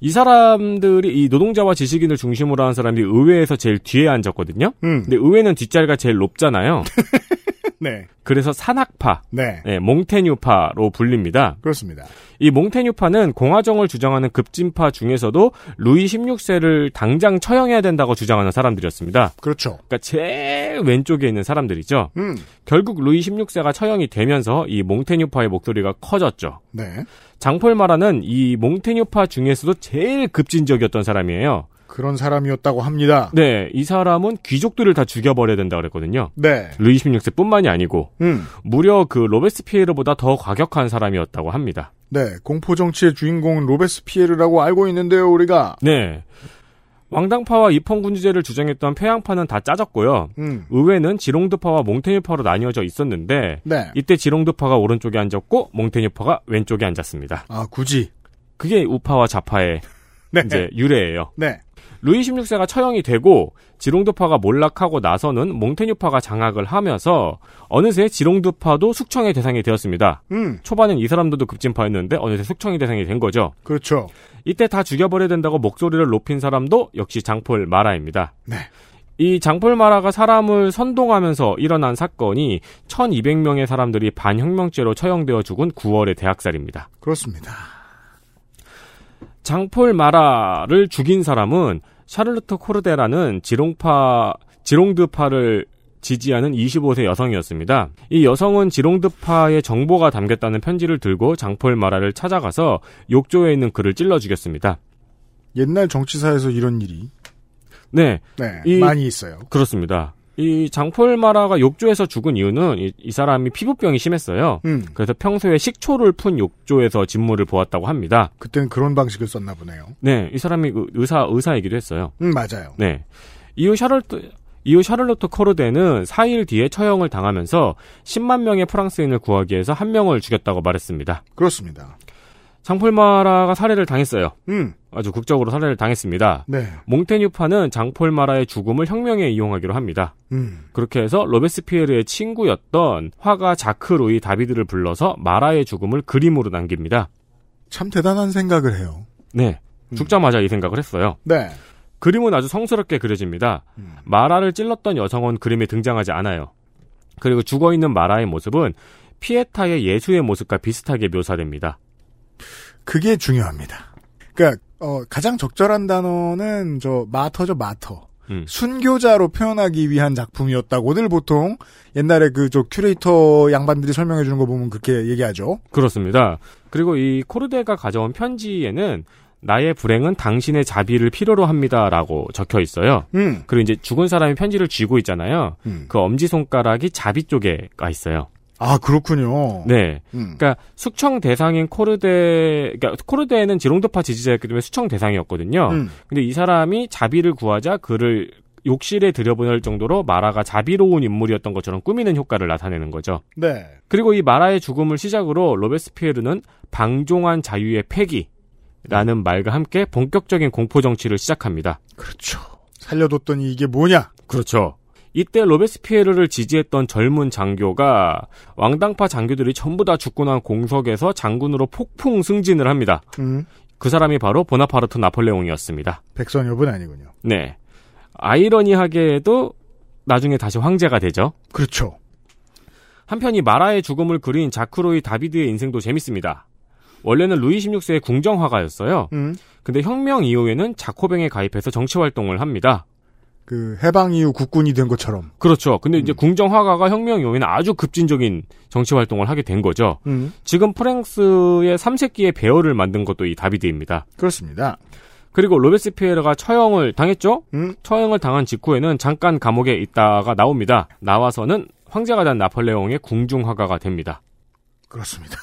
이 사람들이 이 노동자와 지식인을 중심으로 한 사람들이 의회에서 제일 뒤에 앉았거든요. 음. 근데 의회는 뒷자리가 제일 높잖아요. *laughs* 네. 그래서 산악파, 네. 네, 몽테뉴파로 불립니다. 그렇습니다. 이 몽테뉴파는 공화정을 주장하는 급진파 중에서도 루이 16세를 당장 처형해야 된다고 주장하는 사람들이었습니다. 그렇죠. 그러니까 제일 왼쪽에 있는 사람들이죠. 음. 결국 루이 16세가 처형이 되면서 이 몽테뉴파의 목소리가 커졌죠. 네. 장폴 마라는 이 몽테뉴파 중에서도 제일 급진적이었던 사람이에요. 그런 사람이었다고 합니다. 네, 이 사람은 귀족들을 다 죽여버려야 된다 그랬거든요. 네. 루이 16세뿐만이 아니고 음. 무려 그 로베스피에르보다 더 과격한 사람이었다고 합니다. 네. 공포 정치의 주인공은 로베스피에르라고 알고 있는데요, 우리가. 네. 왕당파와 입헌군주제를 주장했던 폐양파는 다 짜졌고요. 음. 의회는 지롱드파와 몽테뉴파로 나뉘어져 있었는데 네. 이때 지롱드파가 오른쪽에 앉았고 몽테뉴파가 왼쪽에 앉았습니다. 아, 굳이. 그게 우파와 좌파의 네. 이제 유래예요. 네. 루이 16세가 처형이 되고 지롱드파가 몰락하고 나서는 몽테뉴파가 장악을 하면서 어느새 지롱드파도 숙청의 대상이 되었습니다. 음. 초반엔 이 사람들도 급진파였는데 어느새 숙청의 대상이 된 거죠. 그렇죠. 이때 다 죽여버려야 된다고 목소리를 높인 사람도 역시 장폴 마라입니다. 네. 이 장폴 마라가 사람을 선동하면서 일어난 사건이 1200명의 사람들이 반혁명죄로 처형되어 죽은 9월의 대학살입니다. 그렇습니다. 장폴 마라를 죽인 사람은 샤를로트 코르데라는 지롱파 지롱드파를 지지하는 25세 여성이었습니다. 이 여성은 지롱드파의 정보가 담겼다는 편지를 들고 장폴 마라를 찾아가서 욕조에 있는 그를 찔러 죽였습니다. 옛날 정치사에서 이런 일이 네. 네, 이- 많이 있어요. 그렇습니다. 이 장폴 마라가 욕조에서 죽은 이유는 이, 이 사람이 피부병이 심했어요. 음. 그래서 평소에 식초를 푼 욕조에서 진물을 보았다고 합니다. 그때는 그런 방식을 썼나 보네요. 네, 이 사람이 그 의사 의사이기도 했어요. 음, 맞아요. 네. 이후 샤를트 이후 샤를로트 코르데는 4일 뒤에 처형을 당하면서 10만 명의 프랑스인을 구하기 위해서 한 명을 죽였다고 말했습니다. 그렇습니다. 장폴마라가 살해를 당했어요. 음. 아주 극적으로 살해를 당했습니다. 네. 몽테뉴파는 장폴마라의 죽음을 혁명에 이용하기로 합니다. 음. 그렇게 해서 로베스피에르의 친구였던 화가 자크 루이 다비드를 불러서 마라의 죽음을 그림으로 남깁니다. 참 대단한 생각을 해요. 네. 죽자마자 이 생각을 했어요. 네. 그림은 아주 성스럽게 그려집니다. 마라를 찔렀던 여성은 그림에 등장하지 않아요. 그리고 죽어 있는 마라의 모습은 피에타의 예수의 모습과 비슷하게 묘사됩니다. 그게 중요합니다. 그러니까 어, 가장 적절한 단어는 저 마터죠 마터. 음. 순교자로 표현하기 위한 작품이었다고들 보통 옛날에 그 저 큐레이터 양반들이 설명해 주는 거 보면 그렇게 얘기하죠. 그렇습니다. 그리고 이 코르데가 가져온 편지에는 나의 불행은 당신의 자비를 필요로 합니다라고 적혀 있어요. 음. 그리고 이제 죽은 사람이 편지를 쥐고 있잖아요. 음. 그 엄지 손가락이 자비 쪽에 가 있어요. 아 그렇군요. 네. 음. 그러니까 숙청 대상인 코르데, 그러니까 코르데는 지롱도파 지지자였기 때문에 숙청 대상이었거든요. 음. 근데 이 사람이 자비를 구하자 그를 욕실에 들여보낼 정도로 마라가 자비로운 인물이었던 것처럼 꾸미는 효과를 나타내는 거죠. 네. 그리고 이 마라의 죽음을 시작으로 로베스피에르는 방종한 자유의 폐기라는 말과 함께 본격적인 공포 정치를 시작합니다. 그렇죠. 살려뒀더니 이게 뭐냐? 그렇죠. 이때 로베스피에르를 지지했던 젊은 장교가 왕당파 장교들이 전부 다 죽고 난 공석에서 장군으로 폭풍 승진을 합니다. 음. 그 사람이 바로 보나파르트 나폴레옹이었습니다. 백선엽은 아니군요. 네. 아이러니하게도 나중에 다시 황제가 되죠. 그렇죠. 한편 이 마라의 죽음을 그린 자크로이 다비드의 인생도 재밌습니다. 원래는 루이 16세의 궁정화가였어요. 음. 근데 혁명 이후에는 자코뱅에 가입해서 정치 활동을 합니다. 그 해방 이후 국군이 된 것처럼. 그렇죠. 근데 이제 궁정화가가 혁명 이후에는 아주 급진적인 정치 활동을 하게 된 거죠. 음. 지금 프랑스의 3세기의 배열을 만든 것도 이 다비드입니다. 그렇습니다. 그리고 로베스피에르가 처형을 당했죠? 음. 처형을 당한 직후에는 잠깐 감옥에 있다가 나옵니다. 나와서는 황제가 된 나폴레옹의 궁중화가가 됩니다. 그렇습니다.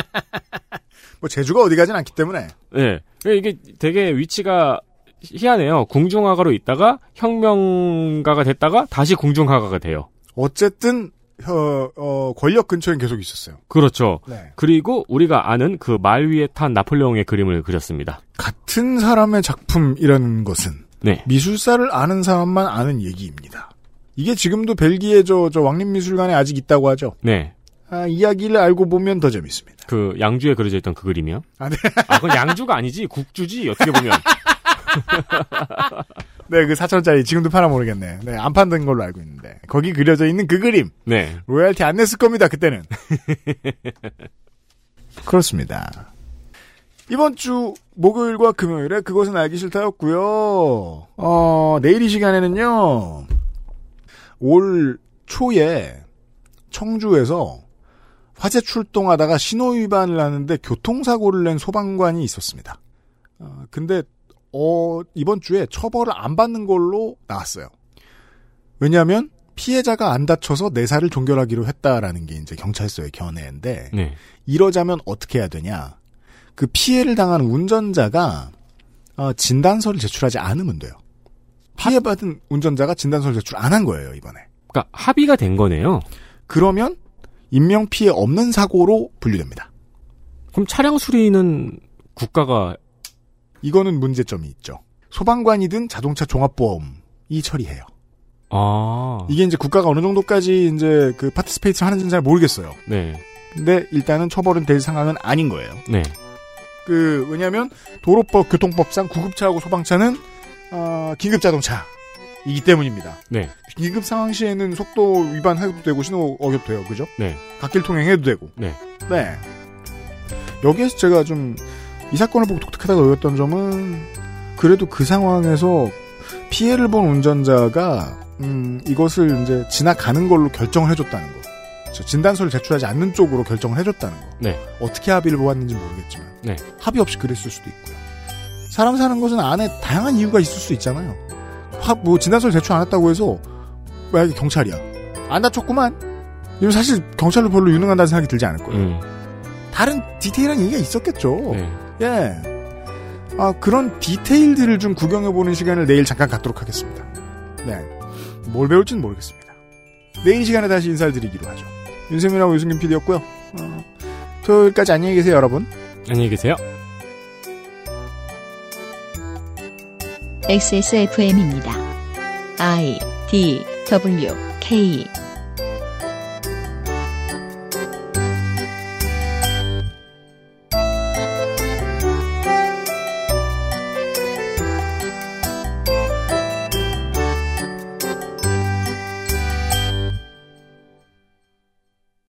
*laughs* 뭐 제주가 어디 가진 않기 때문에. 네. 이게 되게 위치가 희한해요. 궁중화가로 있다가 혁명가가 됐다가 다시 궁중화가가 돼요. 어쨌든 어, 어, 권력 근처에 계속 있었어요. 그렇죠. 네. 그리고 우리가 아는 그 말 위에 탄 나폴레옹의 그림을 그렸습니다. 같은 사람의 작품이라는 것은 네. 미술사를 아는 사람만 아는 얘기입니다. 이게 지금도 벨기에 저, 저 왕립미술관에 아직 있다고 하죠. 네. 아, 이야기를 알고 보면 더 재밌습니다. 그 양주에 그려져 있던 그 그림이요? 아, 네. 아, 그건 양주가 아니지. 국주지. 어떻게 보면. *laughs* 네, 그 4천짜리 지금도 팔아 모르겠네. 네, 안 판된 걸로 알고 있는데. 거기 그려져 있는 그 그림. 네. 로얄티 안 냈을 겁니다, 그때는. *laughs* 그렇습니다. 이번 주 목요일과 금요일에 그것은 알기 싫다였고요. 어, 내일 이 시간에는요. 올 초에 청주에서 화재 출동하다가 신호 위반을 하는데 교통사고를 낸 소방관이 있었습니다. 어, 근데 어, 이번 주에 처벌을 안 받는 걸로 나왔어요. 왜냐하면 피해자가 안 다쳐서 내사를 종결하기로 했다라는 게 이제 경찰서의 견해인데 네. 이러자면 어떻게 해야 되냐? 그 피해를 당한 운전자가 어, 진단서를 제출하지 않으면 돼요. 피해받은 운전자가 진단서를 제출 안 한 거예요 이번에. 그러니까 합의가 된 거네요. 그러면 인명 피해 없는 사고로 분류됩니다. 그럼 차량 수리는 국가가 이거는 문제점이 있죠. 소방관이든 자동차 종합보험이 처리해요. 아. 이게 이제 국가가 어느 정도까지 이제 그 participate를 하는지는 잘 모르겠어요. 네. 근데 일단은 처벌은 될 상황은 아닌 거예요. 네. 그 왜냐하면 도로법 교통법상 구급차하고 소방차는 어, 긴급 자동차이기 때문입니다. 네. 긴급 상황 시에는 속도 위반해도 되고 신호 어겨도 돼요, 그죠? 네. 갓길 통행해도 되고. 네. 네. 여기에서 제가 좀 이 사건을 보고 독특하다고 여겼던 점은 그래도 그 상황에서 피해를 본 운전자가 음, 이것을 이제 지나가는 걸로 결정을 해줬다는 거. 저 진단서를 제출하지 않는 쪽으로 결정을 해줬다는 거. 네. 어떻게 합의를 보았는지 모르겠지만 네. 합의 없이 그랬을 수도 있고요. 사람 사는 것은 안에 다양한 이유가 있을 수 있잖아요. 화, 뭐 진단서를 제출 안 했다고 해서 만약에 경찰이야. 안 다쳤구만. 이건 사실 경찰로 별로 유능한다는 생각이 들지 않을 거예요. 음. 다른 디테일한 얘기가 있었겠죠. 네. 예. 아, 그런 디테일들을 좀 구경해보는 시간을 내일 잠깐 갖도록 하겠습니다. 네. 뭘 배울지는 모르겠습니다. 내일 이 시간에 다시 인사를 드리기로 하죠. 윤세민하고 유승균 PD였고요. 어, 토요일까지 안녕히 계세요, 여러분. 안녕히 계세요. XSFM입니다. I D W K